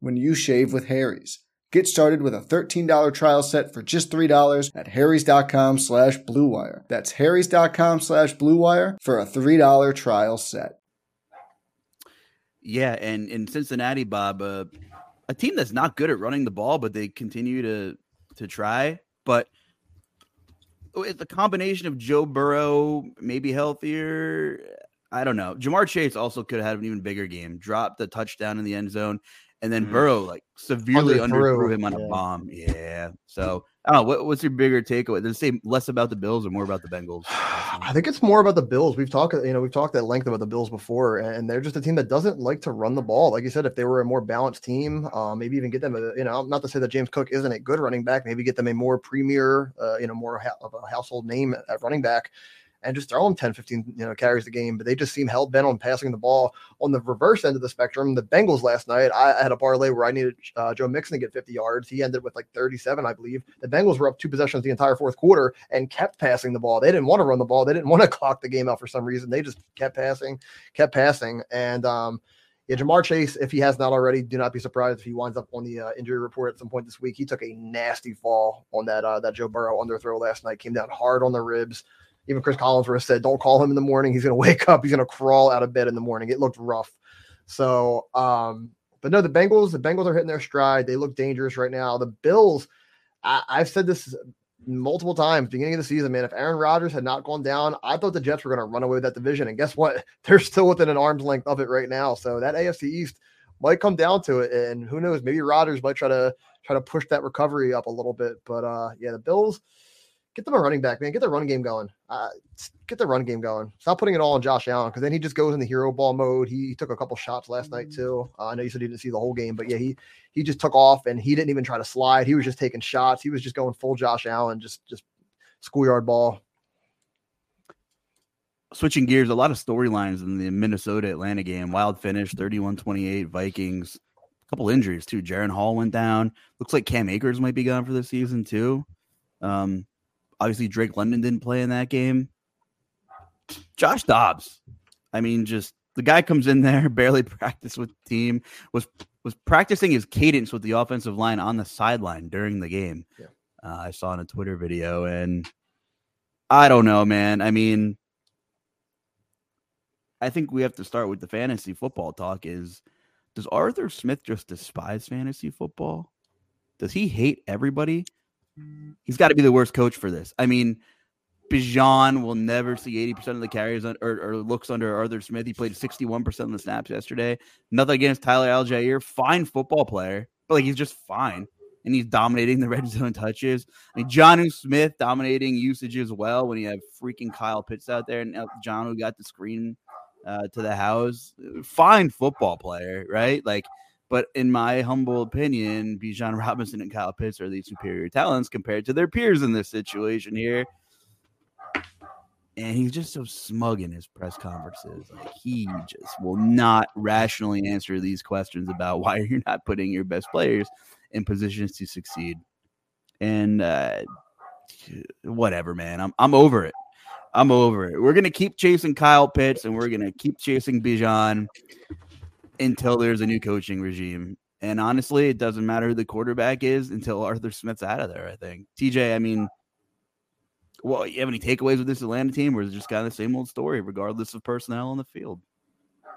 S5: when you shave with Harry's. Get started with a $13 trial set for just $3 at harrys.com slash bluewire. That's harrys.com slash bluewire for a $3 trial set.
S1: Yeah, and in Cincinnati, Bob, uh, a team that's not good at running the ball, but they continue to to try. But it's a combination of Joe Burrow, maybe healthier. I don't know. Ja'Marr Chase also could have had an even bigger game. Dropped the touchdown in the end zone, and then mm. Burrow like severely underthrew him on yeah. a bomb. Yeah. So I don't know. What, what's your bigger takeaway? Does it say less about the Bills or more about the Bengals?
S3: I think it's more about the Bills. We've talked, you know, we've talked at length about the Bills before, and they're just a team that doesn't like to run the ball. Like you said, if they were a more balanced team, uh, maybe even get them, a, you know, not to say that James Cook isn't a good running back, maybe get them a more premier, uh, you know, more ha- of a household name at running back and just throw them 10, 15, you know, carries the game. But they just seem hell bent on passing the ball. On the reverse end of the spectrum, the Bengals last night, I had a parlay where I needed uh, Joe Mixon to get 50 yards. He ended with like 37, I believe. The Bengals were up two possessions the entire fourth quarter and kept passing the ball. They didn't want to run the ball. They didn't want to clock the game out for some reason. They just kept passing, kept passing. And, um, yeah, Ja'Marr Chase, if he has not already, do not be surprised if he winds up on the uh, injury report at some point this week. He took a nasty fall on that uh, that Joe Burrow underthrow last night. Came down hard on the ribs. Even Chris Collinsworth said, "Don't call him in the morning. He's going to wake up. He's going to crawl out of bed in the morning." It looked rough. So, um, but no, the Bengals, the Bengals are hitting their stride. They look dangerous right now. The Bills, I, I've said this multiple times beginning of the season, man. If Aaron Rodgers had not gone down, I thought the Jets were going to run away with that division. And guess what? They're still within an arm's length of it right now. So that AFC East might come down to it. And who knows? Maybe Rodgers might try to try to push that recovery up a little bit. But uh yeah, the Bills get them a running back, man. Get the run game going. Uh, get the run game going. Stop putting it all on Josh Allen because then he just goes in the hero ball mode. He, he took a couple shots last night too. Uh, I know you said he didn't see the whole game, but yeah, he he just took off and he didn't even try to slide. He was just taking shots. He was just going full Josh Allen, just just schoolyard ball.
S1: Switching gears, a lot of storylines in the Minnesota Atlanta game. Wild finish, 31 28, Vikings. A couple injuries too. Jaren Hall went down. Looks like Cam Akers might be gone for the season too. Um, obviously, Drake London didn't play in that game. Josh Dobbs. I mean, just the guy comes in there, barely practiced with the team, was was practicing his cadence with the offensive line on the sideline during the game. Yeah. Uh, I saw in a Twitter video, and I don't know, man. I mean, I think we have to start with the fantasy football talk. Is does Arthur Smith just despise fantasy football? Does he hate everybody? He's got to be the worst coach for this. I mean, Bijan will never see 80% of the carries on, or, or, looks under Arthur Smith. He played 61% of the snaps yesterday. Nothing against Tyler Allgeier. Fine football player, but like he's just fine and he's dominating the red zone touches. I mean, Jonnu Smith dominating usage as well when you have freaking Kyle Pitts out there and Jonnu got the screen uh, to the house. Fine football player, right? Like, but in my humble opinion, Bijan Robinson and Kyle Pitts are the superior talents compared to their peers in this situation here. And he's just so smug in his press conferences. Like he just will not rationally answer these questions about why you're not putting your best players in positions to succeed. And uh, whatever, man. I'm I'm over it. I'm over it. We're gonna keep chasing Kyle Pitts and we're gonna keep chasing Bijan until there's a new coaching regime. And honestly, it doesn't matter who the quarterback is until Arthur Smith's out of there. I think TJ. I mean, well, you have any takeaways with this Atlanta team, or is it just kind of the same old story, regardless of personnel on the field?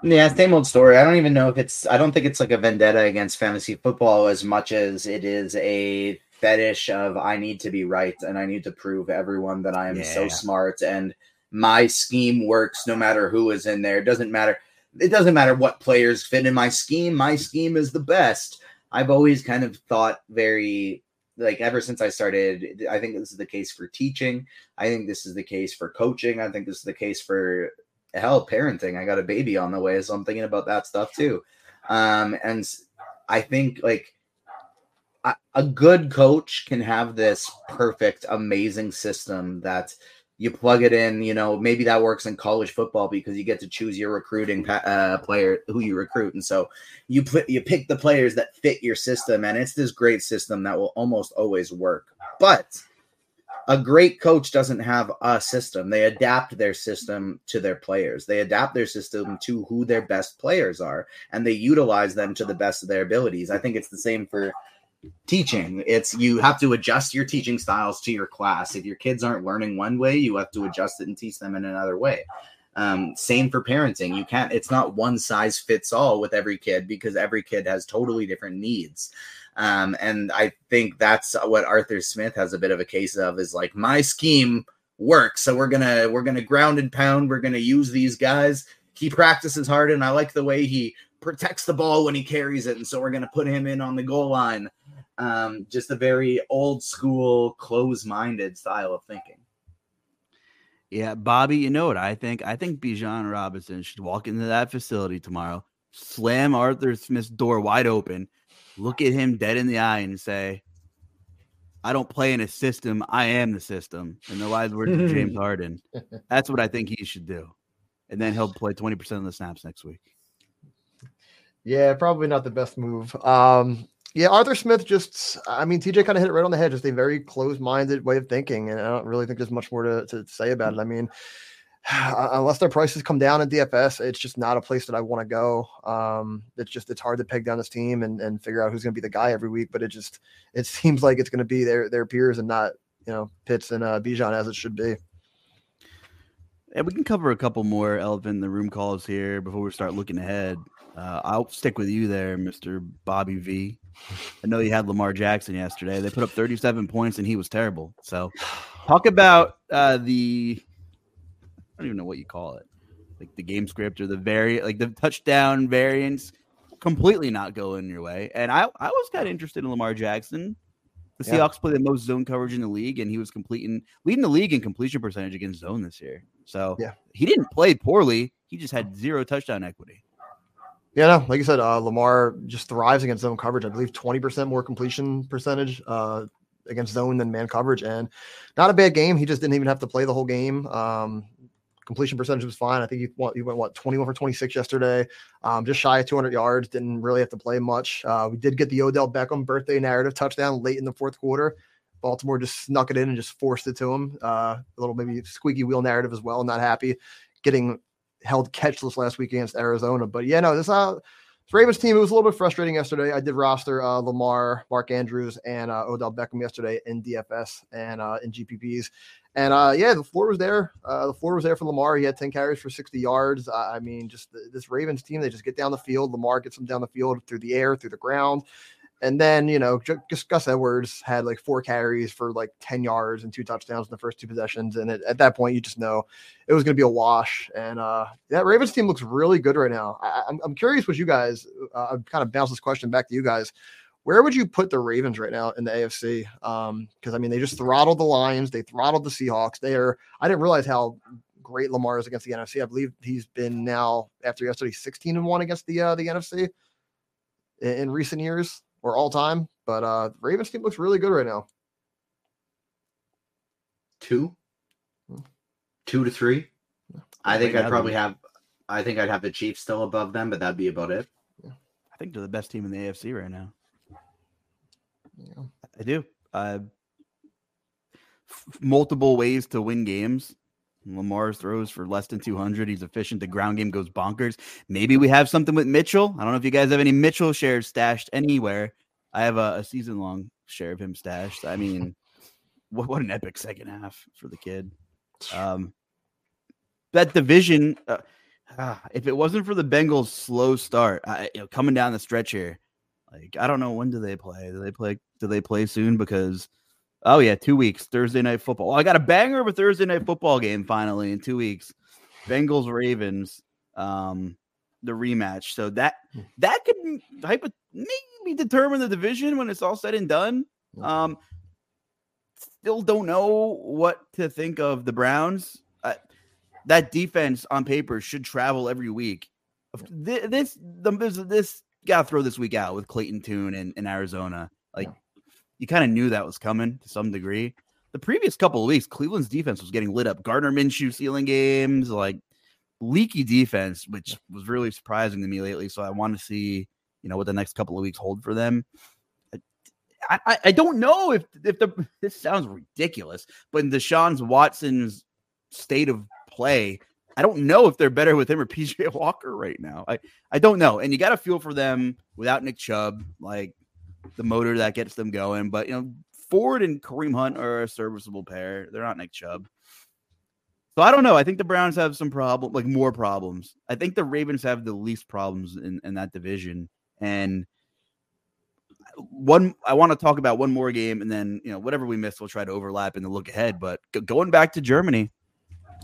S2: Yeah, same old story. I don't even know if it's. I don't think it's like a vendetta against fantasy football as much as it is a fetish of I need to be right and I need to prove everyone that I am yeah. so smart and my scheme works no matter who is in there. It doesn't matter. It doesn't matter what players fit in my scheme. My scheme is the best. I've always kind of thought very like ever since I started. I think this is the case for teaching. I think this is the case for coaching. I think this is the case for hell parenting i got a baby on the way so i'm thinking about that stuff too um and i think like a, good coach can have this perfect amazing system that you plug it in you know maybe that works in college football because you get to choose your recruiting uh, player who you recruit and so you put you pick the players that fit your system and it's this great system that will almost always work but a great coach doesn't have a system. They adapt their system to their players. They adapt their system to who their best players are and they utilize them to the best of their abilities. I think it's the same for teaching. It's you have to adjust your teaching styles to your class. If your kids aren't learning one way, you have to adjust it and teach them in another way. Um, same for parenting. You can't, it's not one size fits all with every kid because every kid has totally different needs. Um, and I think that's what Arthur Smith has a bit of a case of is like my scheme works. So we're gonna we're gonna ground and pound. We're gonna use these guys. He practices hard, and I like the way he protects the ball when he carries it. And so we're gonna put him in on the goal line. Um, just a very old school, close minded style of thinking.
S1: Yeah, Bobby, you know what I think? I think Bijan Robinson should walk into that facility tomorrow, slam Arthur Smith's door wide open, look at him dead in the eye and say, I don't play in a system. I am the system. In the wise words of James Harden. That's what I think he should do. And then he'll play 20% of the snaps next week.
S3: Yeah, probably not the best move. Um, yeah, Arthur Smith just, I mean, TJ kind of hit it right on the head. Just a very closed minded way of thinking. And I don't really think there's much more to, to say about it. I mean, unless their prices come down in DFS, it's just not a place that I want to go. Um, it's just it's hard to peg down this team and, and figure out who's going to be the guy every week. But it just it seems like it's going to be their their peers and not you know Pitts and uh, Bijan as it should be.
S1: And we can cover a couple more elephant in the room calls here before we start looking ahead. Uh, I'll stick with you there, Mister Bobby V. I know you had Lamar Jackson yesterday. They put up 37 points and he was terrible. So, talk about uh, the I don't even know what you call it, like the game script or the very like the touchdown variants, completely not going your way. And I, I was kind of interested in Lamar Jackson. The
S3: Yeah.
S1: Seahawks play the most zone coverage in the league, and he was completing leading the league in completion percentage against zone this year. So
S3: Yeah.
S1: he didn't play poorly. He just had zero touchdown equity.
S3: Yeah, no, like you said, uh, Lamar just thrives against zone coverage. I believe 20% more completion percentage uh, against zone than man coverage. And not a bad game. He just didn't even have to play the whole game. Um, completion percentage was fine. I think he, went- he went, what, 21 for 26 yesterday, um, just shy of 200 yards. Didn't really have to play much. Uh, we did get the Odell Beckham birthday narrative touchdown late in the fourth quarter. Baltimore just snuck it in and just forced it to him. Uh, a little maybe squeaky wheel narrative as well. Not happy getting held catchless last week against Arizona. But yeah, no, this uh Ravens team, it was a little bit frustrating yesterday. I did roster uh, Lamar, Mark Andrews, and uh, Odell Beckham yesterday in DFS and uh, in GPPs. And uh, yeah, the floor was there. Uh, the floor was there for Lamar. He had 10 carries for 60 yards. I I mean, just th- this Ravens team, they just get down the field. Lamar gets them down the field through the air, through the ground. And then, you know, Gus Edwards had like four carries for like 10 yards and two touchdowns in the first two possessions. And at, at that point, you just know it was going to be a wash. And uh, that Ravens team looks really good right now. I, I'm, I'm curious what you guys, uh, I've kind of bounced this question back to you guys. Where would you put the Ravens right now in the AFC? Because I mean, they just throttled the Lions, they throttled the Seahawks. They are. I didn't realize how great Lamar is against the NFC. I believe he's been now after yesterday 16 and one against the uh, the NFC in, in recent years or all time. But uh, the Ravens team looks really good right now.
S2: Two, two to three. I think I'd probably
S1: they're-
S2: have. I think I'd have the Chiefs still above them, but that'd be about it.
S1: I think they're the best team in the AFC right now.
S3: Yeah.
S1: I do. Uh, f- multiple ways to win games. Lamar throws for less than 200. He's efficient. The ground game goes bonkers. Maybe we have something with Mitchell. I don't know if you guys have any Mitchell shares stashed anywhere. I have a, a season long share of him stashed. I mean, what, what an epic second half for the kid. Um, that division, uh, ah, if it wasn't for the Bengals' slow start, I, you know, coming down the stretch here, like I don't know when do they play? Do they play? Do they play soon? Because oh yeah, two weeks Thursday night football. Oh, I got a banger of a Thursday night football game finally in two weeks. Bengals Ravens, um, the rematch. So that that could type of maybe determine the division when it's all said and done. Um, still don't know what to think of the Browns. Uh, that defense on paper should travel every week. Th- This the this, this got to throw this week out with Clayton Tune and in Arizona. Like you kind of knew that was coming to some degree. The previous couple of weeks, Cleveland's defense was getting lit up. Gardner Minshew stealing games, like leaky defense, which was really surprising to me lately. So I want to see, you know, what the next couple of weeks hold for them. I, I, I don't know if if the this sounds ridiculous, but in Deshaun Watson's state of play, I don't know if they're better with him or PJ Walker right now. I, I don't know. And you got to feel for them without Nick Chubb, like the motor that gets them going. But, you know, Ford and Kareem Hunt are a serviceable pair. They're not Nick Chubb. So I don't know. I think the Browns have some problem, like more problems. I think the Ravens have the least problems in, in that division. And one, I want to talk about one more game, and then you know whatever we missed, we'll try to overlap in the look ahead. But go- going back to Germany,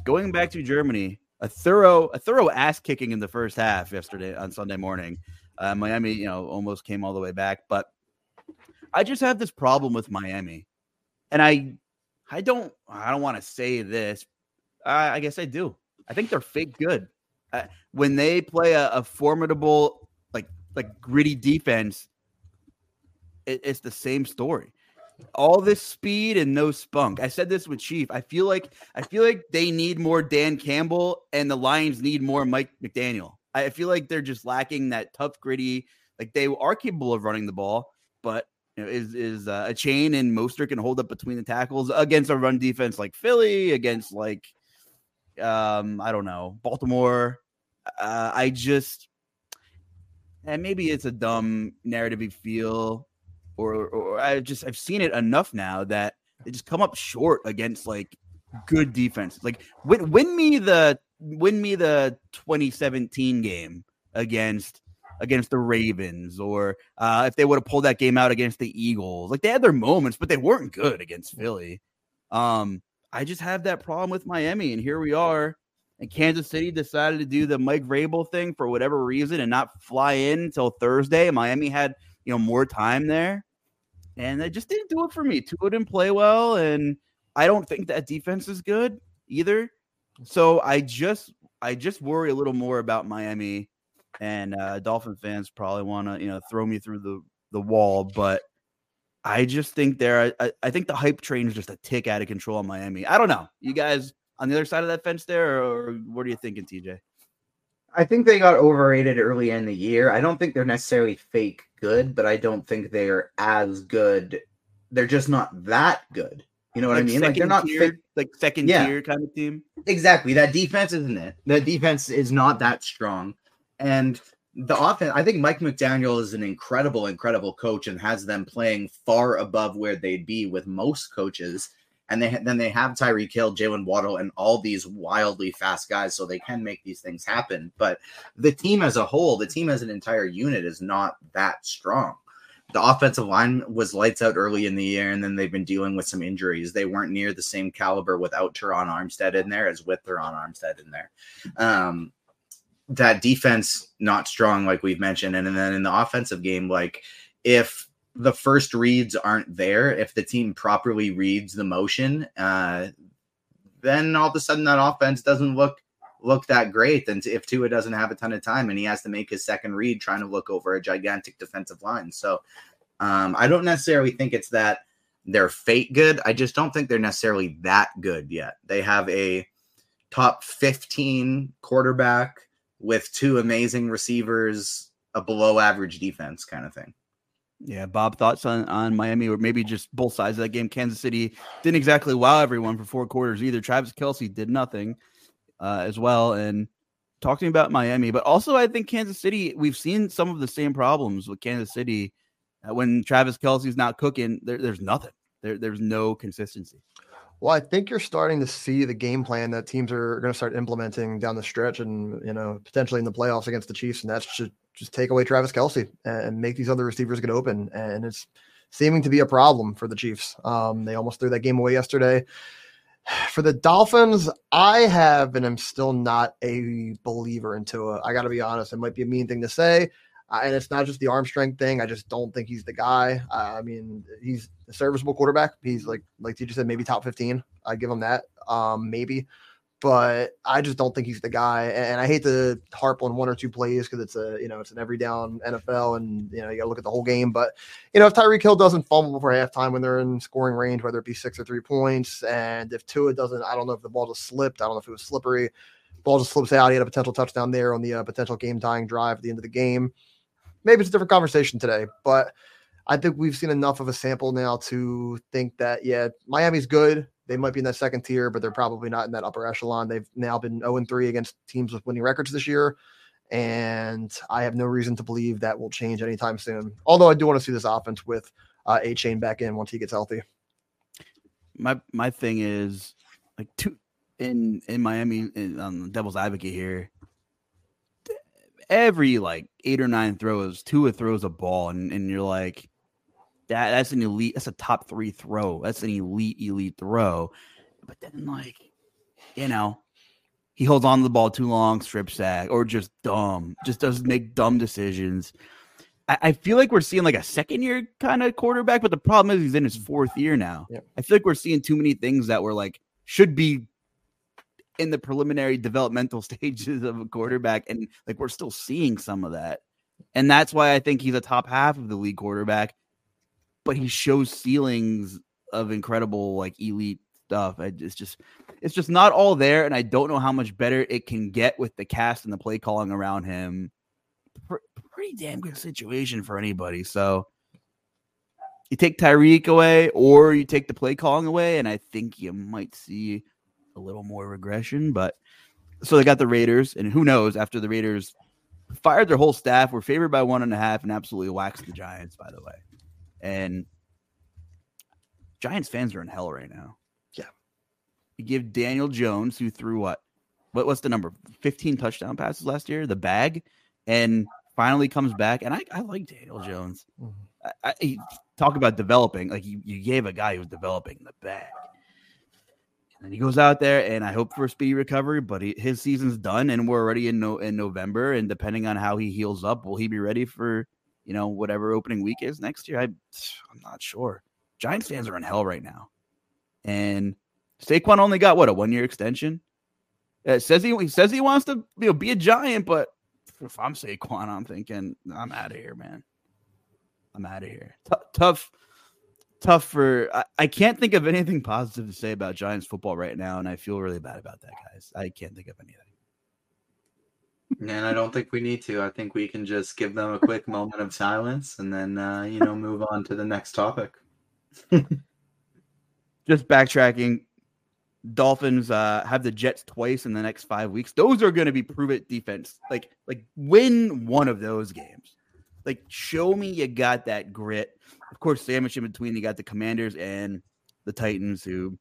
S1: going back to Germany, a thorough, a thorough ass kicking in the first half yesterday on Sunday morning. Uh, Miami, you know, almost came all the way back, but I just have this problem with Miami, and I, I don't, I don't want to say this. I, I guess I do. I think they're fake good. Uh, when they play a, a formidable, like like gritty defense, it, it's the same story. All this speed and no spunk. I said this with Chief. I feel like I feel like they need more Dan Campbell, and the Lions need more Mike McDaniel. I feel like they're just lacking that tough, gritty. Like they are capable of running the ball, but you know, is is uh, Achane and Mostert can hold up between the tackles against a run defense like Philly, against like um, I don't know, Baltimore. Uh, I just, and maybe it's a dumb narrative feel, or, or I just I've seen it enough now that they just come up short against like good defense. Like win, win me the win me the 2017 game against against the Ravens, or uh, if they would have pulled that game out against the Eagles. Like they had their moments, but they weren't good against Philly. Um, I just have that problem with Miami, and here we are. And Kansas City decided to do the Mike Vrabel thing for whatever reason and not fly in until Thursday. Miami had you know more time there, and they just didn't do it for me. Tua didn't play well, and I don't think that defense is good either. So I just I just worry a little more about Miami, and uh, Dolphin fans probably want to you know throw me through the the wall, but I just think there. I, I think the hype train is just a tick out of control in Miami. I don't know. You guys on the other side of that fence there, or, or what are you thinking, TJ?
S2: I think they got overrated early in the year. I don't think they're necessarily fake good, but I don't think they are as good. They're just not that good. You know what
S1: like
S2: I mean? Like they're not
S1: tier,
S2: fake.
S1: like second
S2: Yeah.
S1: tier kind of team.
S2: Exactly. That defense isn't it. The defense is not that strong. And the offense, I think Mike McDaniel is an incredible, incredible coach and has them playing far above where they'd be with most coaches. And they then they have Tyreek Hill, Jaylen Waddle, and all these wildly fast guys, so they can make these things happen. But the team as a whole, the team as an entire unit, is not that strong. The offensive line was lights out early in the year, and then they've been dealing with some injuries. They weren't near the same caliber without Teron Armstead in there as with Teron Armstead in there. Um, that defense not strong, like we've mentioned, and, and then in the offensive game, like if the first reads aren't there, if the team properly reads the motion, uh, then all of a sudden that offense doesn't look look that great. And if Tua doesn't have a ton of time and he has to make his second read trying to look over a gigantic defensive line. So um, I don't necessarily think it's that they're fake good. I just don't think they're necessarily that good yet. They have a top 15 quarterback with two amazing receivers, a below average defense kind of thing.
S1: Yeah, Bob, thoughts on, on Miami or maybe just both sides of that game? Kansas City didn't exactly wow everyone for four quarters either. Travis Kelce did nothing uh, as well. And talking about Miami, but also I think Kansas City, we've seen some of the same problems with Kansas City. Uh, when Travis Kelce's not cooking, there, there's nothing. There, there's no consistency.
S3: Well, I think you're starting to see the game plan that teams are going to start implementing down the stretch, and you know potentially in the playoffs against the Chiefs, and that's just just take away Travis Kelce and make these other receivers get open, and it's seeming to be a problem for the Chiefs. Um, they almost threw that game away yesterday. For the Dolphins, I have and I'm still not a believer in Tua. I got to be honest; it might be a mean thing to say, and it's not just the arm strength thing. I just don't think he's the guy. Uh, I mean, he's a serviceable quarterback. He's like like TJ said, maybe top 15. I give him that. Um, maybe. But I just don't think he's the guy. And I hate to harp on one or two plays because it's a you know it's an every down NFL and you know you gotta look at the whole game. But you know, if Tyreek Hill doesn't fumble before halftime when they're in scoring range, whether it be six or three points, and if Tua doesn't, I don't know if the ball just slipped. I don't know if it was slippery. Ball just slips out. He had a potential touchdown there on the uh, potential game tying drive at the end of the game maybe it's a different conversation today, but I think we've seen enough of a sample now to think that yeah, Miami's good. They might be in that second tier, but they're probably not in that upper echelon. They've now been 0 3 against teams with winning records this year. And I have no reason to believe that will change anytime soon. Although I do want to see this offense with uh, Achane back in once he gets healthy.
S1: My my thing is like two in in Miami in, on the Devil's Advocate here. Every like eight or nine throws, Tua throws a ball, and, and you're like, that that's an elite, that's a top three throw. That's an elite, elite throw. But then like, you know, he holds on to the ball too long, strip sack, or just dumb, just doesn't make dumb decisions. I, I feel like we're seeing like a second year kind of quarterback, but the problem is he's in his mm. fourth year now.
S3: Yep.
S1: I feel like we're seeing too many things that were like should be in the preliminary developmental stages of a quarterback, and like we're still seeing some of that. And that's why I think he's a top half of the league quarterback, but he shows ceilings of incredible, like elite stuff. It's just, it's just not all there, and I don't know how much better it can get with the cast and the play calling around him. Pr- pretty damn good situation for anybody. So you take Tyreek away, or you take the play calling away, and I think you might see a little more regression, but so they got the Raiders, and who knows after the Raiders fired their whole staff, were favored by one and a half, and absolutely waxed the Giants, by the way. And Giants fans are in hell right now.
S3: Yeah.
S1: You give Daniel Jones, who threw what? What what's the number? 15 touchdown passes last year, the bag, and finally comes back. And I, I like Daniel Jones. Mm-hmm. I, I, talk about developing. Like you, you gave a guy who's developing the bag. And he goes out there, and I hope for a speedy recovery. But he, his season's done, and we're already in no, in November. And depending on how he heals up, will he be ready for you know whatever opening week is next year? I, I'm not sure. Giants fans are in hell right now, and Saquon only got what a one year extension. It says he, he says he wants to you know be a giant, but if I'm Saquon, I'm thinking I'm out of here, man. I'm out of here. T- tough, tough for. I, I, can't think of anything positive to say about Giants football right now, and I feel really bad about that, guys. I can't think of anything.
S2: And I don't think we need to. I think we can just give them a quick moment of silence and then, uh, you know, move on to the next topic.
S1: just backtracking. Dolphins uh, have the Jets twice in the next five weeks. Those are going to be prove it defense. Like, like win one of those games. Like, show me you got that grit. Of course, sandwich in between, you got the Commanders and the Titans, who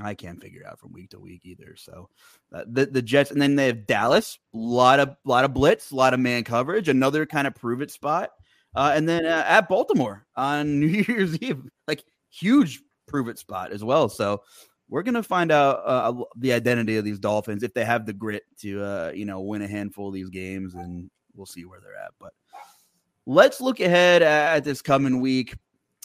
S1: I can't figure out from week to week either. So uh, the the Jets, and then they have Dallas, a lot of lot of blitz, a lot of man coverage, another kind of prove it spot, uh, and then uh, at Baltimore on New Year's Eve, like huge prove it spot as well. So we're gonna find out uh, the identity of these Dolphins if they have the grit to uh, you know win a handful of these games, and we'll see where they're at. But let's look ahead at this coming week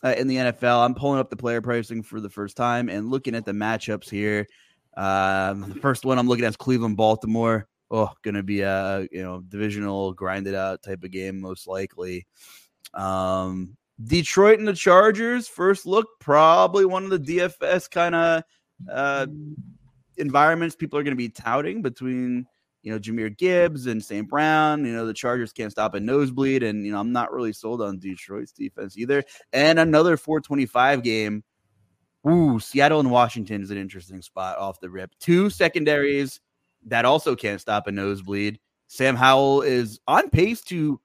S1: uh, in the NFL. I'm pulling up the player pricing for the first time and looking at the matchups here. Um, the first one I'm looking at is Cleveland Baltimore. Oh, gonna be a you know divisional grinded out type of game most likely. Um, Detroit and the Chargers. First look, probably one of the DFS kind of uh, environments people are going to be touting between you know Jahmyr Gibbs and St. Brown. You know the Chargers can't stop a nosebleed, and you know I'm not really sold on Detroit's defense either. And another 425 game. Ooh, Seattle and Washington is an interesting spot off the rip. Two secondaries that also can't stop a nosebleed. Sam Howell is on pace to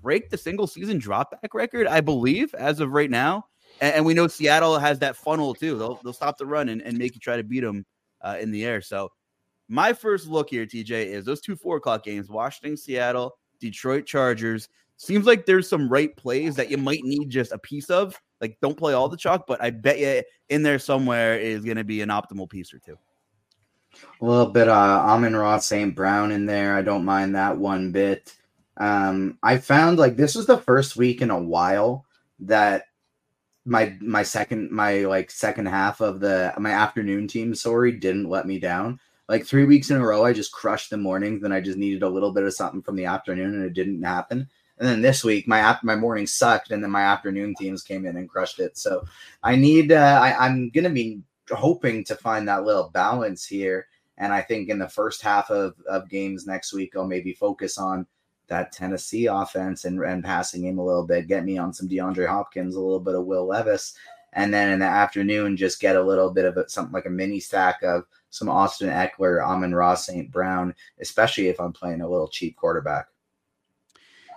S1: break the single season dropback record, I believe, as of right now. And, and, we know Seattle has that funnel too. They'll they'll stop the run and, and make you try to beat them uh, in the air. So my first look here, TJ, is those two four o'clock games: Washington, Seattle, Detroit Chargers. Seems like there's some right plays that you might need just a piece of. Like, don't play all the chalk, but I bet you in there somewhere is going to be an optimal piece or two.
S2: A little bit of uh, Amon-Ra St. Brown in there. I don't mind that one bit. Um, I found like this was the first week in a while that my my second my like second half of the my afternoon team sorry didn't let me down like three weeks in a row i just crushed the mornings then i just needed a little bit of something from the afternoon and it didn't happen. And then this week my app my morning sucked and then my afternoon teams came in and crushed it. So i need uh, I, i'm gonna be hoping to find that little balance here. And i think in the first half of, of games next week i'll maybe focus on that Tennessee offense and, and passing game a little bit, get me on some DeAndre Hopkins, a little bit of Will Levis, and then in the afternoon, just get a little bit of a, something like a mini stack of some Austin Ekeler, Amon-Ra St. Brown, especially if I'm playing a little cheap quarterback.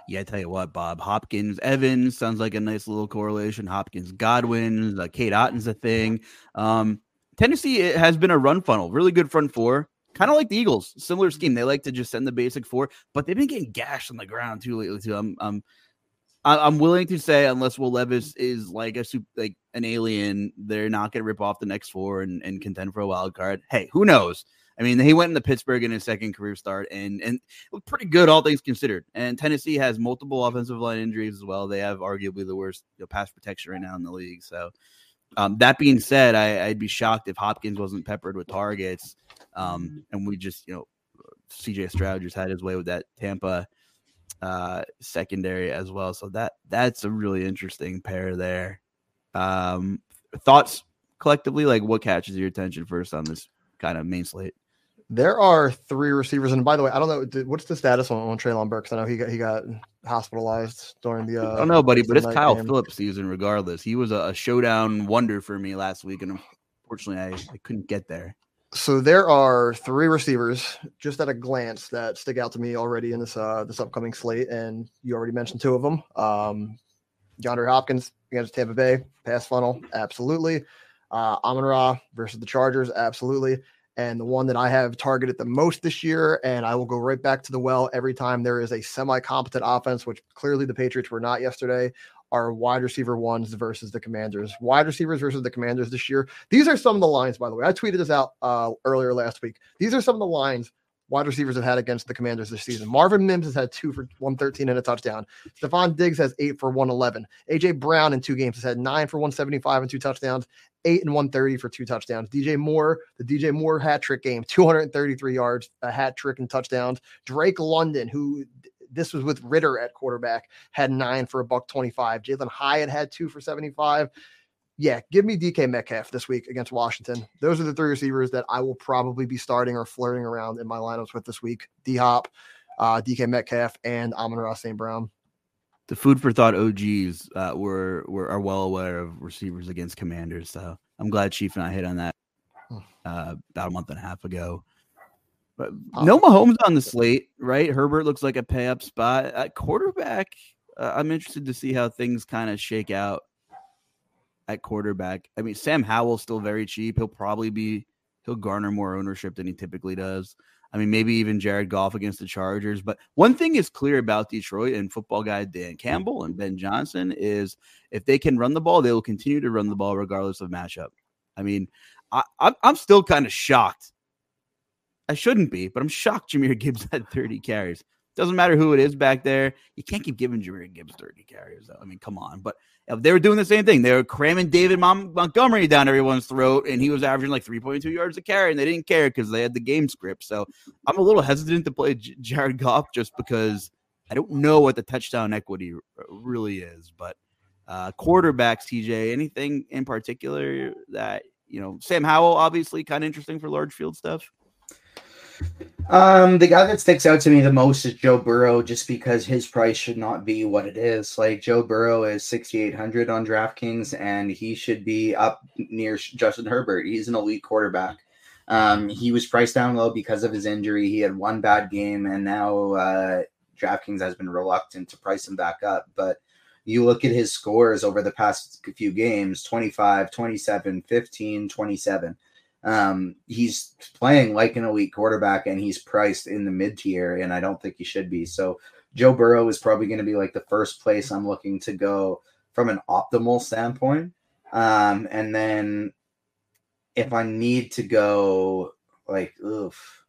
S1: Yeah, I tell you what, Bob Hopkins, Evans sounds like a nice little correlation. Hopkins, Godwin, uh, Cade Otton's a thing. Um, Tennessee has been a run funnel, really good front four kind of like the Eagles, similar scheme. They like to just send the basic four, but they've been getting gashed on the ground too lately too. I'm I'm I'm willing to say unless Will Levis is like a super, like an alien, they're not going to rip off the next four and, and contend for a wild card. Hey, who knows? I mean, he went into Pittsburgh in his second career start and and looked pretty good, all things considered. And Tennessee has multiple offensive line injuries as well. They have arguably the worst you know, pass protection right now in the league. So um, that being said, I, would be shocked if Hopkins wasn't peppered with targets, um, and we just, you know, CJ Stroud just had his way with that Tampa uh, secondary as well. So that that's a really interesting pair there. Um, thoughts collectively, like what catches your attention first on this kind of main slate?
S3: There are three receivers, and by the way, I don't know what's the status on, on Treylon Burks. I know he got he got hospitalized during the. Uh,
S1: I don't know, buddy, but it's Kyle game. Phillips season regardless. He was a, a, showdown wonder for me last week, and unfortunately, I, I couldn't get there.
S3: So there are three receivers just at a glance that stick out to me already in this uh, this upcoming slate, and you already mentioned two of them. Um, DeAndre Hopkins against Tampa Bay, pass funnel, absolutely. Uh, Amon Ra versus the Chargers, absolutely. And the one that I have targeted the most this year, and I will go right back to the well every time there is a semi competent offense, which clearly the Patriots were not yesterday, are wide receiver ones versus the commanders. Wide receivers versus the commanders this year. These are some of the lines, by the way. I tweeted this out uh, earlier last week. These are some of the lines wide receivers have had against the Commanders this season. Marvin Mims has had two for 113 and a touchdown. Stefon Diggs has eight for 111. AJ Brown in two games has had nine for 175 and two touchdowns, eight and 130 for two touchdowns. DJ Moore, the DJ Moore hat trick game, 233 yards, a hat trick and touchdowns. Drake London, who this was with Ritter at quarterback, had nine for a buck 25. Jalin Hyatt had two for 75 yeah, give me DK Metcalf this week against Washington. Those are the three receivers that I will probably be starting or flirting around in my lineups with this week. D Hop, uh, DK Metcalf, and Amon-Ra St. Brown.
S1: The food for thought OGs uh, were were are well aware of receivers against commanders. So I'm glad Chief and I hit on that hmm. uh, about a month and a half ago. But no Mahomes on the slate, right? Herbert looks like a pay up spot at quarterback. Uh, I'm interested to see how things kind of shake out at quarterback. I mean, Sam Howell's still very cheap. He'll probably be he'll garner more ownership than he typically does. I mean, maybe even Jared Goff against the Chargers. But one thing is clear about Detroit and football guy Dan Campbell and Ben Johnson is if they can run the ball, they will continue to run the ball regardless of matchup. I mean, I, I'm still kind of shocked. I shouldn't be, but I'm shocked Jahmyr Gibbs had 30 carries. Doesn't matter who it is back there. You can't keep giving Jahmyr Gibbs 30 carries, though. I mean, come on. But they were doing the same thing. They were cramming David Montgomery down everyone's throat, and he was averaging like 3.2 yards a carry, and they didn't care because they had the game script. So I'm a little hesitant to play J- Jared Goff just because I don't know what the touchdown equity really is. But uh, quarterbacks, TJ, anything in particular that, you know, Sam Howell, obviously kind of interesting for large field stuff.
S2: Um, the guy that sticks out to me the most is Joe Burrow, just because his price should not be what it is. Like Joe Burrow is sixty eight hundred on DraftKings, and he should be up near Justin Herbert. He's an elite quarterback. Um, he was priced down low because of his injury. He had one bad game, and now uh, DraftKings has been reluctant to price him back up. But you look at his scores over the past few games 25, 27, 15, 27. Um, he's playing like an elite quarterback and he's priced in the mid tier, and I don't think he should be. So Joe Burrow is probably going to be like the first place I'm looking to go from an optimal standpoint. Um, and then if I need to go like oof,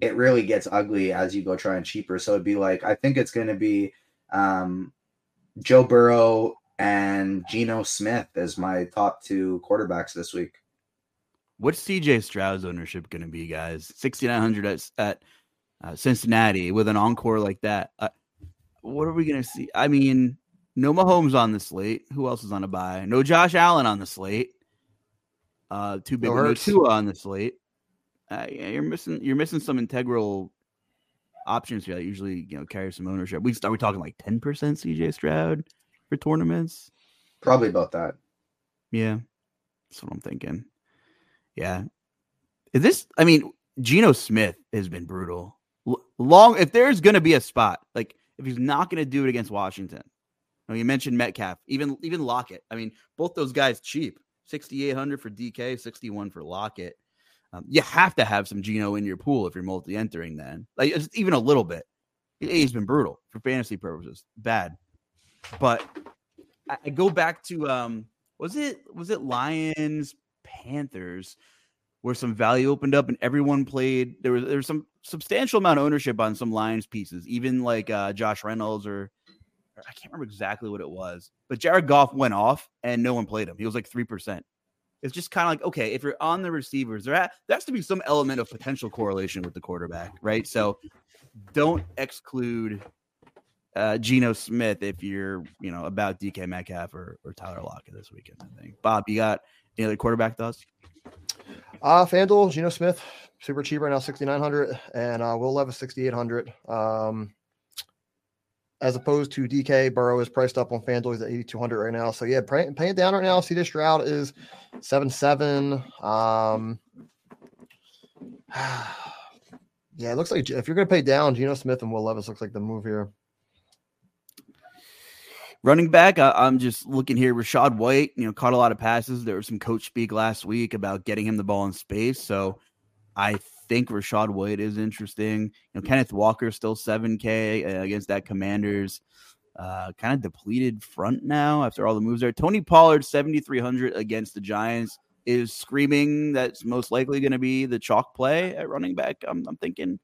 S2: it really gets ugly as you go trying cheaper. So it'd be like I think it's gonna be um Joe Burrow and Geno Smith as my top two quarterbacks this week.
S1: What's CJ Stroud's ownership going to be, guys? 6,900 at, at uh, Cincinnati with an encore like that. Uh, what are we going to see? I mean, no Mahomes on the slate. Who else is on a bye? No Josh Allen on the slate. Uh, too big. No, Tua on the slate. Uh, you're missing. You're missing some integral options here that usually you know carry some ownership. We are we talking like ten percent CJ Stroud for tournaments?
S2: Probably about that.
S1: Yeah, that's what I'm thinking. Yeah. Is this, I mean, Geno Smith has been brutal. long, if there's going to be a spot, like if he's not going to do it against Washington, you, know, you mentioned Metcalf, even even Lockett. I mean, both those guys cheap, sixty eight hundred for DK, sixty one for Lockett. Um, you have to have some Geno in your pool if you're multi entering. Then, like even a little bit. He's been brutal for fantasy purposes, bad. But I, I go back to um, was it was it Lions Panthers, where some value opened up and everyone played. There was there was some substantial amount of ownership on some Lions pieces, even like uh, Josh Reynolds or, or I can't remember exactly what it was, but Jared Goff went off and no one played him. He was like three percent. It's just kind of like okay, if you're on the receivers, there, there has to be some element of potential correlation with the quarterback, right? So don't exclude uh, Geno Smith if you're you know about DK Metcalf or, or Tyler Lockett this weekend. I think Bob, you got any other quarterback thoughts?
S3: Uh FanDuel, Geno Smith, super cheap right now, 6,900, and uh, Will Levis, 6,800. Um, as opposed to DK, Burrow is priced up on FanDuel. He's at 8,200 right now. So, yeah, pay, pay it down right now. CJ Stroud is 7 7. Um, yeah, it looks like if you're going to pay down, Geno Smith and Will Levis looks like the move here.
S1: Running back, I, am just looking here. Rachaad White, you know, caught a lot of passes. There was some coach speak last week about getting him the ball in space. So I think Rachaad White is interesting. You know, Kenneth Walker still 7K uh, against that Commanders. Uh, kind of depleted front now after all the moves there. Tony Pollard 7,300 against the Giants is screaming that's most likely going to be the chalk play at running back. I'm, I'm thinking.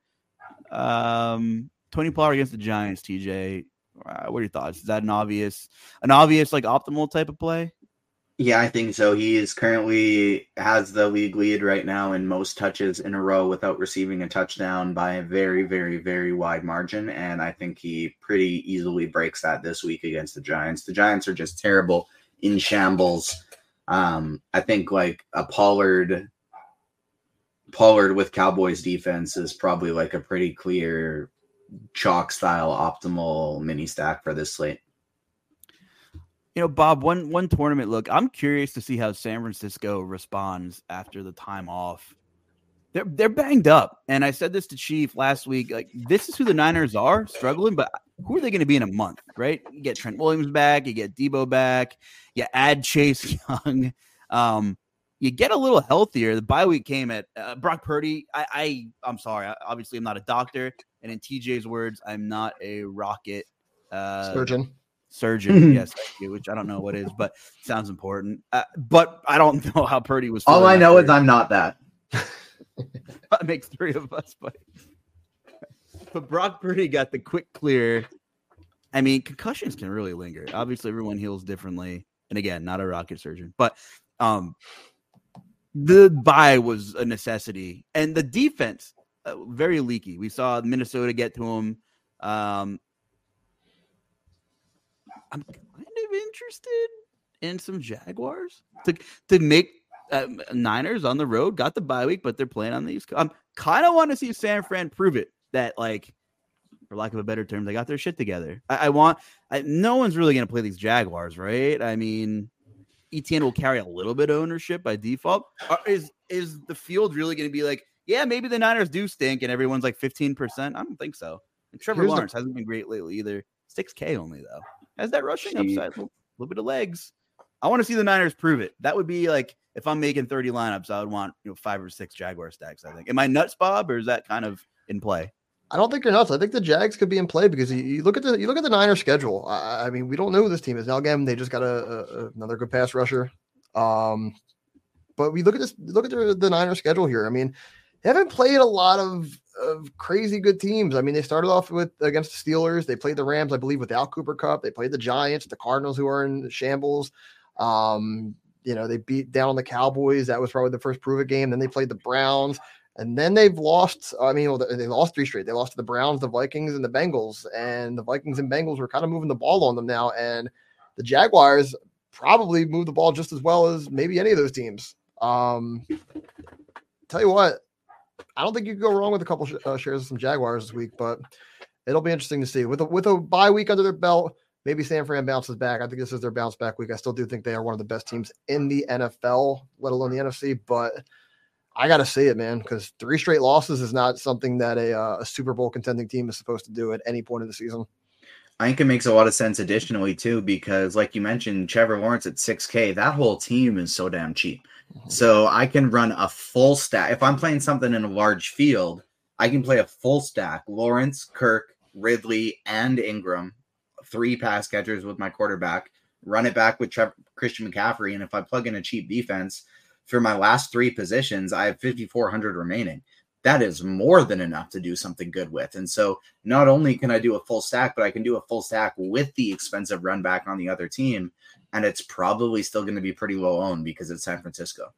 S1: Um, Tony Pollard against the Giants, TJ. Uh, what are your thoughts? Is that an obvious, an obvious like optimal type of play?
S2: Yeah, I think so. He is currently has the league lead right now in most touches in a row without receiving a touchdown by a very, very, very wide margin. And I think he pretty easily breaks that this week against the Giants. The Giants are just terrible in shambles. Um, I think like a Pollard Pollard with Cowboys defense is probably like a pretty clear chalk style optimal mini stack for this slate.
S1: You know, Bob, one one tournament look. I'm curious to see how San Francisco responds after the time off. They're they're banged up, and I said this to Chief last week. Like, this is who the Niners are struggling, but who are they going to be in a month? Right? You get Trent Williams back, you get Deebo back, you add Chase Young. Um, you get a little healthier. The bye week came at uh, Brock Purdy. I, I I'm sorry. I, obviously, I'm not a doctor, and in TJ's words, I'm not a rocket
S3: uh, surgeon.
S1: Surgeon, yes, you, which I don't know what is, but sounds important. Uh, but I don't know how Purdy was.
S2: All I know is I'm not that.
S1: that makes three of us, but but Brock Purdy got the quick clear. I mean, concussions can really linger. Obviously, everyone heals differently, and again, not a rocket surgeon, but um, the bye was a necessity, and the defense very leaky. We saw Minnesota get to him. Um, I'm kind of interested in some Jaguars to to make uh, Niners on the road. Got the bye week, but they're playing on these. I'm kind of want to see San Fran prove it that like, for lack of a better term, they got their shit together. I, I want. I, no one's really going to play these Jaguars, right? I mean, Etienne will carry a little bit of ownership by default. Is is the field really going to be like? Yeah, maybe the Niners do stink, and everyone's like fifteen percent. I don't think so. And Trevor Here's Lawrence the... hasn't been great lately either. Six K only though. Has that rushing upside, a little, little bit of legs. I want to see the Niners prove it. That would be like if I'm making 30 lineups, I would want you know five or six Jaguar stacks. I think. Am I nuts, Bob, or is that kind of in play?
S3: I don't think you're nuts. I think the Jags could be in play because you, you look at the you look at the Niners schedule. I, I, mean, we don't know who this team is now. Again, they just got a, a another good pass rusher. Um, but we look at this, look at the, the Niners schedule here. I mean, they haven't played a lot of of crazy good teams. I mean, they started off with against the Steelers. They played the Rams, I believe, without Cooper Kupp. They played the Giants, the Cardinals, who are in shambles. Um, you know, they beat down on the Cowboys. That was probably the first prove it game. Then they played the Browns. And then they've lost. I mean, well, they lost three straight. They lost to the Browns, the Vikings, and the Bengals. And the Vikings and Bengals were kind of moving the ball on them now. And the Jaguars probably move the ball just as well as maybe any of those teams. Um, tell you what, I don't think you can go wrong with a couple uh, shares of some Jaguars this week, but it'll be interesting to see. With a, with a bye week under their belt, maybe San Fran bounces back. I think this is their bounce back week. I still do think they are one of the best teams in the NFL, let alone the NFC. But I got to see it, man, because three straight losses is not something that a, uh, a Super Bowl contending team is supposed to do at any point of the season.
S2: I think it makes a lot of sense additionally too, because like you mentioned, Trevor Lawrence at 6K, that whole team is so damn cheap. So I can run a full stack. If I'm playing something in a large field, I can play a full stack. Lawrence, Kirk, Ridley, and Ingram, three pass catchers with my quarterback, run it back with Christian McCaffrey. And if I plug in a cheap defense for my last three positions, I have 5,400 remaining that is more than enough to do something good with. And so not only can I do a full stack, but I can do a full stack with the expensive run back on the other team. And it's probably still going to be pretty low owned because it's San Francisco.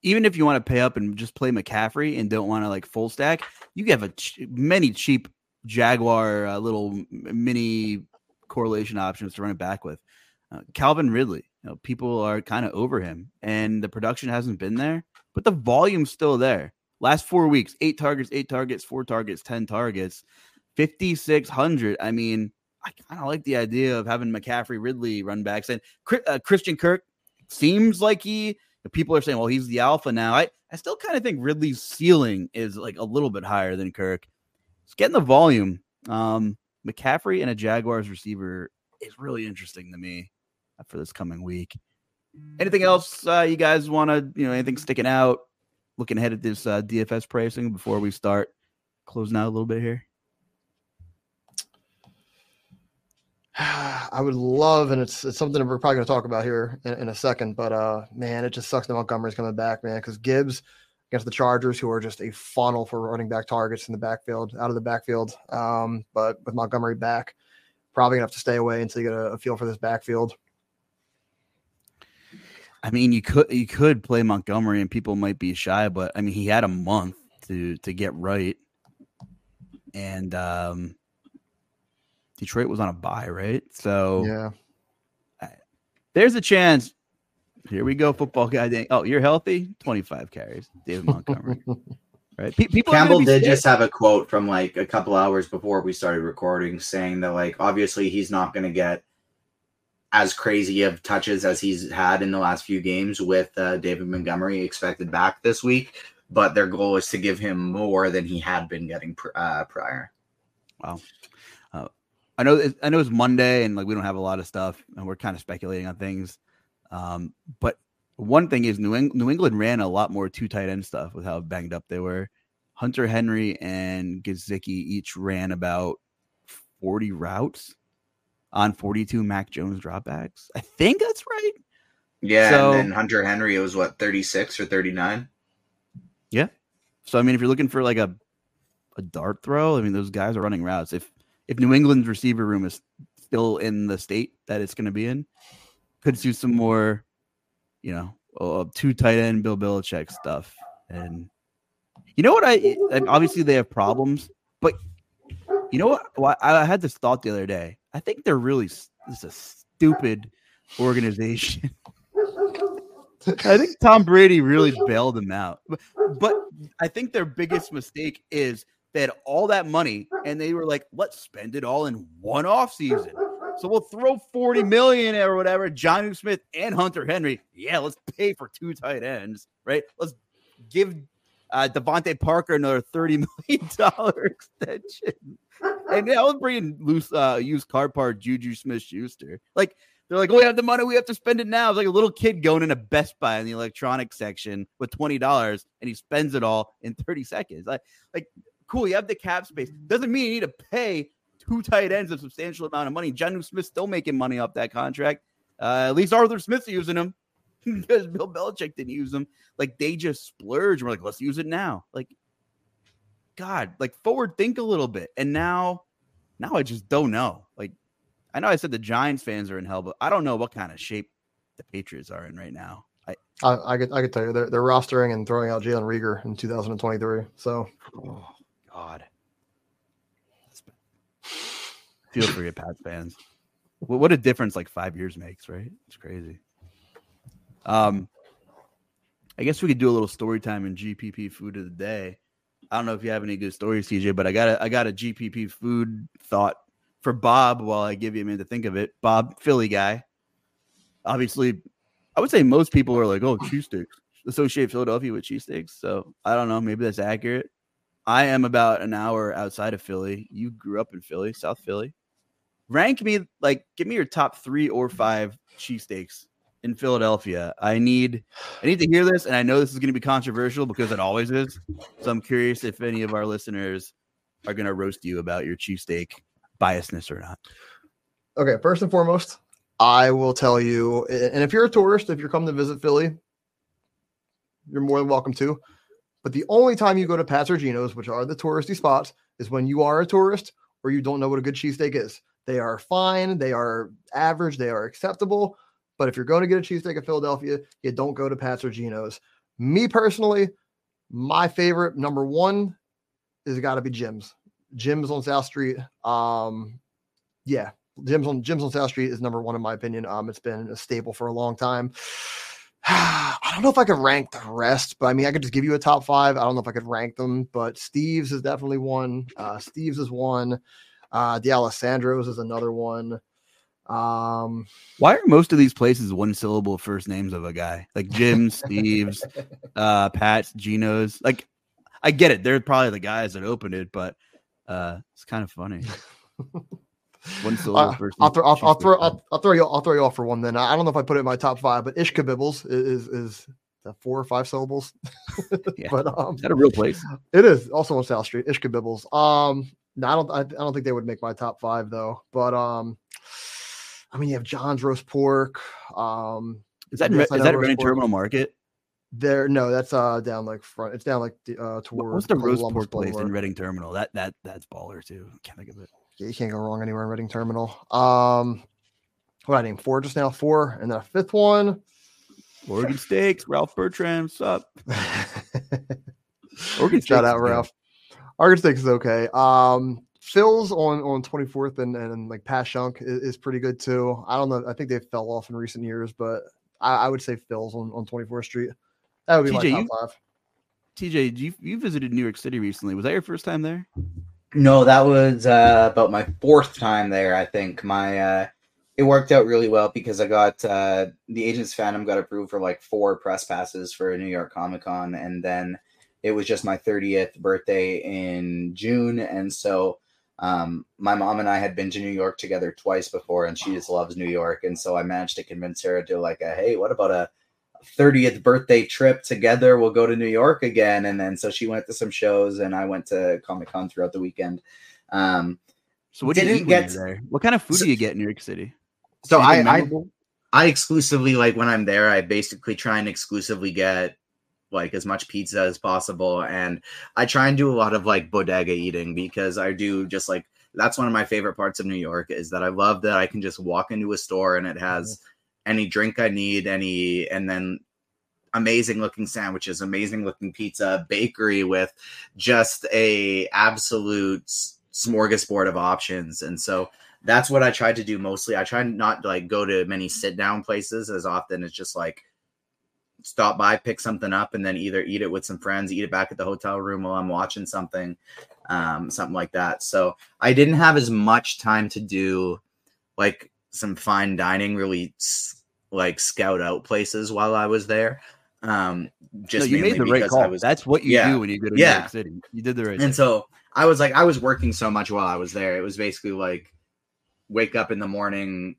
S1: Even if you want to pay up and just play McCaffrey and don't want to like full stack, you have a ch- many cheap Jaguar uh, little mini correlation options to run it back with. Uh, Calvin Ridley, you know, people are kind of over him, and the production hasn't been there, but the volume's still there. Last four weeks, eight targets, eight targets, four targets, 10 targets, 5,600. I mean, I kind of like the idea of having McCaffrey, Ridley run backs. And uh, Christian Kirk seems like he people are saying, well, he's the alpha now. I, I still kind of think Ridley's ceiling is like a little bit higher than Kirk. It's getting the volume. Um, McCaffrey and a Jaguars receiver is really interesting to me for this coming week. Anything else uh, you guys want to, you know, anything sticking out? Looking ahead at this uh, DFS pricing before we start closing out a little bit here.
S3: I would love, and it's it's something we're probably going to talk about here in, in, a second. But uh, man, it just sucks that Montgomery's coming back, man, because Gibbs against the Chargers, who are just a funnel for running back targets in the backfield, out of the backfield. Um, but with Montgomery back, probably gonna have to stay away until you get a, a feel for this backfield.
S1: I mean, you could you could play Montgomery, and people might be shy, but I mean, he had a month to to get right, and um, Detroit was on a bye, right? So
S3: yeah,
S1: I, there's a chance. Here we go, football guy. Oh, you're healthy. 25 carries, David Montgomery. right?
S2: people Campbell did just have a quote from like a couple hours before we started recording, saying that like obviously he's not going to get as crazy of touches as he's had in the last few games with uh, David Montgomery expected back this week, but their goal is to give him more than he had been getting pr- uh, prior.
S1: Wow. I know I know it's Monday and like we don't have a lot of stuff and we're kind of speculating on things. Um, but one thing is New, Eng- New England ran a lot more two tight end stuff with how banged up they were. Hunter Henry and Gesicki each ran about 40 routes on 42 Mac Jones dropbacks. I think that's right.
S2: Yeah, so, and then Hunter Henry it was what 36 or 39.
S1: Yeah. So I mean if you're looking for like a a dart throw, I mean those guys are running routes. If if New England's receiver room is still in the state that it's going to be in, could do some more, you know, uh, two tight end Bill Belichick stuff. And you know what? I obviously they have problems, but you know what? I had this thought the other day. I think they're really this is a stupid organization. I think Tom Brady really bailed them out. But, but I think their biggest mistake is they had all that money and they were like, let's spend it all in one off season. So we'll throw 40 million or whatever, Jonnu Smith and Hunter Henry. Yeah, let's pay for two tight ends, right? Let's give uh, DeVante Parker another $30 million extension. And yeah, let's bring in loose uh, used car part Juju Smith Schuster. Like, they're like, oh, we have the money, we have to spend it now. It's like a little kid going into Best Buy in the electronics section with twenty dollars, and he spends it all in thirty seconds. Like, like Cool, you have the cap space. Doesn't mean you need to pay two tight ends a substantial amount of money. Jonnu Smith's still making money off that contract. Uh, at least Arthur Smith's using him because Bill Belichick didn't use them. Like they just splurge. We're like, let's use it now. Like, God, like forward think a little bit. And now, now I just don't know. Like, I know I said the Giants fans are in hell, but I don't know what kind of shape the Patriots are in right now.
S3: I I, I could I could tell you they're, they're rostering and throwing out Jalen Reagor in 2023. So. Oh.
S1: God. Feel for your Pats fans. What, what a difference like five years makes, right? It's crazy. Um, I guess we could do a little story time in GPP food of the day. I don't know if you have any good stories, CJ, but I got a I got a GPP food thought for Bob while I give you a minute to think of it. Bob, Philly guy. Obviously, I would say most people are like, oh, cheesesteaks. Associate Philadelphia with cheesesteaks. So I don't know. Maybe that's accurate. I am about an hour outside of Philly. You grew up in Philly, South Philly. Rank me like give me your top three or five cheesesteaks in Philadelphia. I need I need to hear this, and I know this is going to be controversial because it always is. So I'm curious if any of our listeners are going to roast you about your cheesesteak biasness or not.
S3: Okay, first and foremost, I will tell you, and if you're a tourist, if you're coming to visit Philly, you're more than welcome to. But the only time you go to Pat's which are the touristy spots, is when you are a tourist or you don't know what a good cheesesteak is. They are fine, they are average, they are acceptable. But if you're going to get a cheesesteak in Philadelphia, you don't go to Pat's or Geno's. Me personally, my favorite number one is got to be Jim's. Jim's on South Street. Um, yeah, Jim's on Jim's on South Street is number one in my opinion. Um, it's been a staple for a long time. I don't know if I could rank the rest, but I mean, I could just give you a top five. I don't know if I could rank them, but Steve's is definitely one. Uh, Steve's is one. Uh, D'Alessandro's is another one. Um,
S1: Why are most of these places one syllable first names of a guy like Jim, Steve's, uh, Pat's, Geno's? Like, I get it. They're probably the guys that opened it, but uh, it's kind of funny. One syllable
S3: uh,
S1: first.
S3: I'll, throw, I'll, I'll throw. I'll, I'll throw you I'll throw you off for one. Then I don't know if I put it in my top five, but Ishkabibble's is is, is that four or five syllables.
S1: Yeah.
S3: But um,
S1: Is that a real place?
S3: It is also on South Street, Ishkabibble's. Um, no, I don't. I, I don't think they would make my top five though. But um, I mean, you have John's roast pork. Um,
S1: Is that
S3: Yes, I
S1: that Reading. Terminal Market?
S3: there. No, that's uh down like front. It's down like the, uh towards
S1: What's the roast pork place in. Reading Terminal? That that that's baller too. Can't think of it.
S3: Yeah, you can't go wrong anywhere in Reading Terminal. Um, what I named four just now, four, and then a fifth one.
S1: Oregon Steaks, Ralph Bertram, sup? Oregon
S3: Shout
S1: is
S3: out. Ralph. Argon Steaks is okay. Um, Phil's on on 24th and, and like Passyunk is, is pretty good too. I don't know. I think they fell off in recent years, but I, I would say Phil's on, on 24th Street. That would be
S1: TJ,
S3: my
S1: you-
S3: top five.
S1: TJ, you you visited New York City recently. Was that your first time there?
S2: No, that was uh, about my fourth time there. I think my uh, it worked out really well because I got uh, the Agents Fandom got approved for like four press passes for a New York Comic Con, and then it was just my thirtieth birthday in June, and so um, my mom and I had been to New York together twice before, and she just loves New York, and so I managed to convince her to like, a, hey, what about a 30th birthday trip together. We'll go to New York again. And then so she went to some shows and I went to Comic Con throughout the weekend. Um,
S1: So what did you
S2: Didn't get-
S1: there? What kind of food
S2: So-
S1: do you get in New York City?
S2: so I,
S1: Anything
S2: I,
S1: memorable?
S2: I exclusively like when I'm there, I basically try and exclusively get like as much pizza as possible. And I try and do a lot of like bodega eating because I do just like that's one of my favorite parts of New York is that I love that I can just walk into a store and it has mm-hmm. any drink I need, any and then amazing looking sandwiches, amazing looking pizza, bakery with just a absolute smorgasbord of options. And so that's what I tried to do mostly. I try not to like go to many sit down places as often as just like stop by, pick something up, and then either eat it with some friends, eat it back at the hotel room while I'm watching something, um, something like that. So I didn't have as much time to do like some fine dining, really like scout out places while I was there. Um, just
S1: no, you made the right call.
S2: Was
S1: That's what you
S2: Yeah.
S1: do when you go to New York City. You did the right
S2: and
S1: thing.
S2: so I was like, I was working so much while I was there. It was basically like wake up in the morning.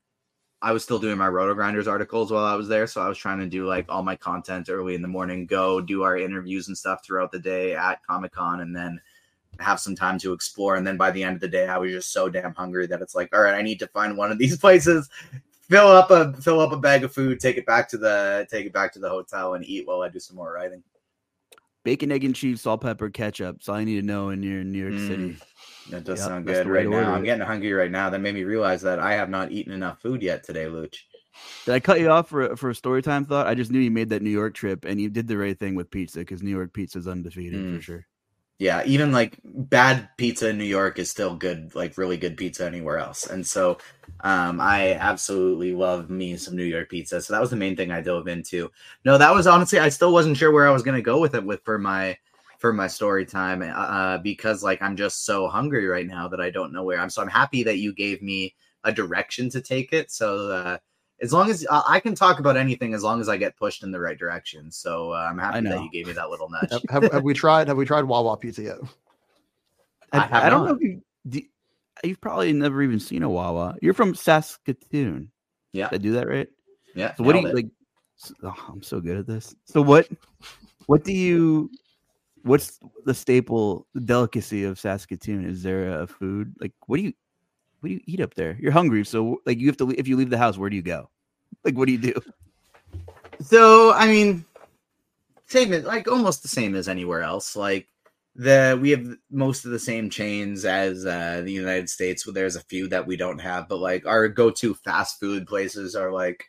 S2: I was still doing my RotoGrinders articles while I was there. So I was trying to do like all my content early in the morning, go do our interviews and stuff throughout the day at Comic Con, and then have some time to explore. And then by the end of the day, I was just so damn hungry that it's like, all right, I need to find one of these places, fill up a fill up a bag of food, take it back to the take it back to the hotel and eat while I do some more writing.
S1: Bacon, egg, and cheese, salt, pepper, ketchup. That's all you need to know when you're in New York City. Mm.
S2: That does
S1: Yep,
S2: sound good right now. I'm
S1: it.
S2: getting hungry right now. That made me realize that I have not eaten enough food yet today, Luuch.
S1: Did I cut you off for for a story time thought? I just knew you made that New York trip and you did the right thing with pizza because New York pizza is undefeated
S2: Mm.
S1: for sure.
S2: Yeah, even like bad pizza in New York is still good, like really good pizza anywhere else. And so um, I absolutely love me some New York pizza. So that was the main thing I dove into. No, that was honestly I still wasn't sure where I was gonna go with it with for my for my story time uh, because like I'm just so hungry right now that I don't know where I'm. So I'm happy that you gave me a direction to take it. So uh, as long as uh, I can talk about anything, as long as I get pushed in the right direction. So uh, I'm happy that you gave me that little nudge.
S3: Have, have, have we tried? Have we tried Wawa pizza yet?
S2: I
S1: I, don't know if you do, you've probably never even seen a Wawa. You're from Saskatoon.
S2: Yeah,
S1: Did I do that right?
S2: yeah.
S1: So what do you
S2: it.
S1: like? Oh, I'm so good at this. So what? What do you? What's the staple delicacy of Saskatoon? Is there a food like what do you? What do you eat up there? You're hungry, so like you have to. If you leave the house, where do you go? Like what do you do?
S2: So I mean, same as like almost the same as anywhere else. Like the we have most of the same chains as uh, the United States. Well, there's a few that we don't have, but like our go-to fast food places are like.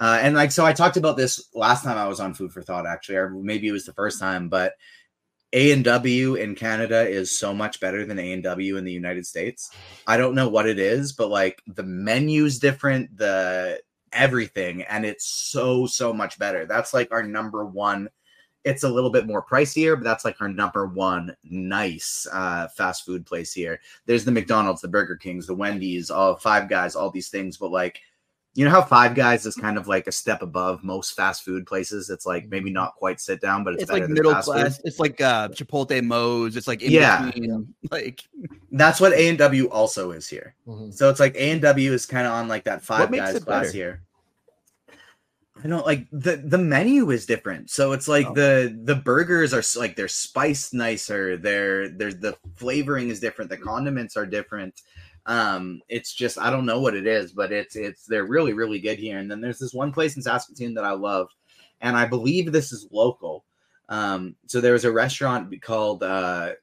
S2: Uh, and like so, I talked about this last time I was on Food for Thought, actually, or maybe it was the first time. But A and W in Canada is so much better than A and W in the United States. I don't know what it is, but like the menu's different, the everything, and it's so so much better. That's like our number one it's a little bit more pricier, but that's like our number one nice uh, fast food place here. There's the McDonald's, the Burger Kings, the Wendy's, all Five Guys, all these things. But like, you know how Five Guys is kind of like a step above most fast food places. It's like maybe not quite sit down, but it's,
S1: It's
S2: better
S1: like
S2: than
S1: middle
S2: fast food.
S1: class. It's like uh, Chipotle Moe's. It's like in
S2: Yeah.
S1: between. Like
S2: That's what A and W also is here.
S3: Mhm.
S2: So it's like A and W is kind of on like that Five
S1: What
S2: Guys class
S1: better?
S2: here. I don't like the the menu is different. So it's like
S1: Oh.
S2: the the burgers are like they're spiced nicer. They're there's the flavoring is different. The condiments are different. Um, it's just I don't know what it is, but it's it's they're really really good here. And then there's this one place in Saskatoon that I love, and I believe this is local. Um, so there was a restaurant called uh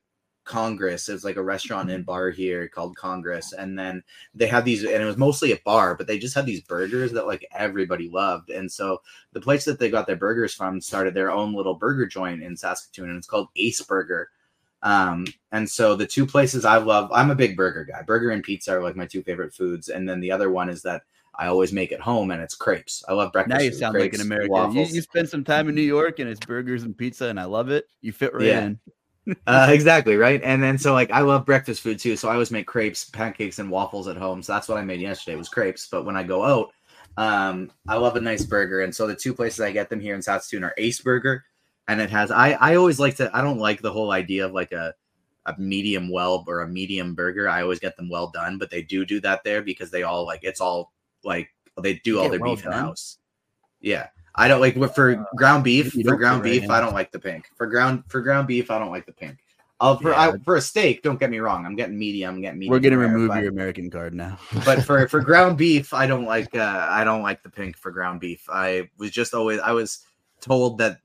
S2: Congress. It's like a restaurant and bar here called Congress, and then they have these, and it was mostly a bar, but they just had these burgers that like everybody loved. And so the place that they got their burgers from started their own little burger joint in Saskatoon, and it's called Ace Burger. Um, and so the two places I love, I'm a big burger guy. Burger and pizza are like my two favorite foods, and then the other one is that I always make at home, and it's crepes. I love breakfast.
S1: now you
S2: food,
S1: sound like an American. You, you spend some time in New York and it's burgers and pizza, and I love it. You fit right
S2: Yeah.
S1: in.
S2: uh, exactly right and then so like i love breakfast food too so i always make crepes pancakes and waffles at home so that's what i made yesterday was crepes but when i go out um i love a nice burger and so the two places i get them here in saskatoon are ace burger and it has i i always like to i don't like the whole idea of like a a medium well or a medium burger i always get them well done but they do do that there because they all like it's all like they do all their
S1: well
S2: beef in house yeah I don't like for ground beef. For ground
S1: it right
S2: beef. I don't like the pink. For ground for ground beef, I don't like the pink. I'll for I, for a steak. Don't get me wrong. I'm getting medium. I'm getting medium.
S1: We're gonna
S2: rare,
S1: remove
S2: but,
S1: your American card now.
S2: but for for ground beef, I don't like. uh I don't like the pink for ground beef. I was just always. I was told that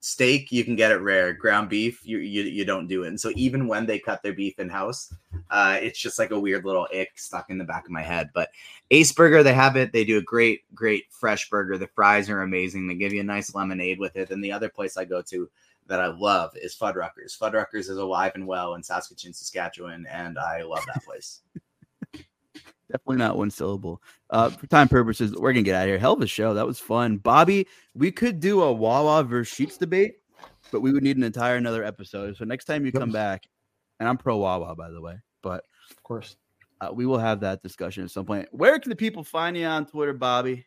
S2: steak you can get it rare. Ground beef, you you you don't do it. And so even when they cut their beef in house, uh, it's just like a weird little ick stuck in the back of my head. But Ace Burger, they have it. They do a great, great fresh burger. The fries are amazing. They give you a nice lemonade with it. And the other place I go to that I love is Fuddruckers. Fuddruckers is alive and well in Saskatoon, Saskatchewan, and I love that place.
S1: Definitely not one syllable. Uh, for time purposes, we're gonna get out of here. Hell of a show. That was fun, Bobby. We could do a Wawa versus Sheetz debate, but we would need an entire another episode. So next time you
S3: Yep.
S1: come back, and I'm pro Wawa by the way, but
S3: Of course.
S1: uh, we will have that discussion at some point. Where can the people find you on Twitter, Bobby?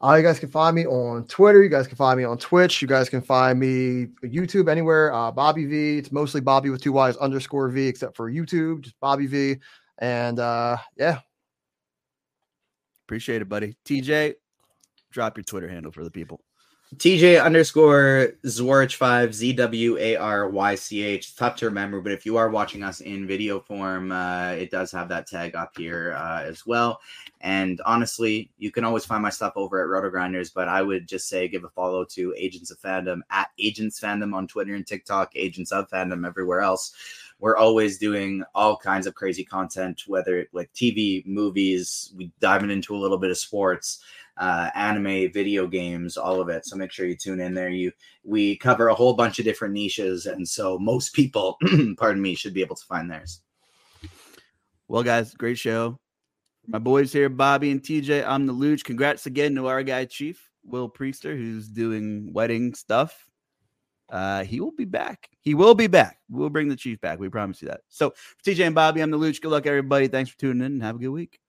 S3: Uh, you guys can find me on Twitter. You guys can find me on Twitch. You guys can find me YouTube anywhere. Uh, Bobby V. It's mostly Bobby with two Y's underscore V, except for YouTube, just Bobby V. And uh, yeah,
S1: Appreciate it, buddy. TJ, drop your Twitter handle for the people.
S2: TJ underscore Zwarych five Z W A R Y C H. Tough to remember, but if you are watching us in video form, uh, it does have that tag up here uh, as well. And honestly, you can always find my stuff over at RotoGrinders, but I would just say give a follow to Agents of Fandom at Agents Fandom on Twitter and TikTok, Agents of Fandom everywhere else. We're always doing all kinds of crazy content, whether it like TV, movies, we diving into a little bit of sports uh, anime, video games, all of it. So make sure you tune in there. You we cover a whole bunch of different niches, and so most people, pardon me, should be able to find theirs.
S1: Well, guys, great show. My boys here, Bobby and TJ. I'm the Luuch. Congrats again to our guy, Chief Will Priester, who's doing wedding stuff. Uh, he will be back. He will be back. We'll bring the Chief back. We promise you that. So, for TJ and Bobby, I'm the Luuch. Good luck, everybody. Thanks for tuning in and have a good week.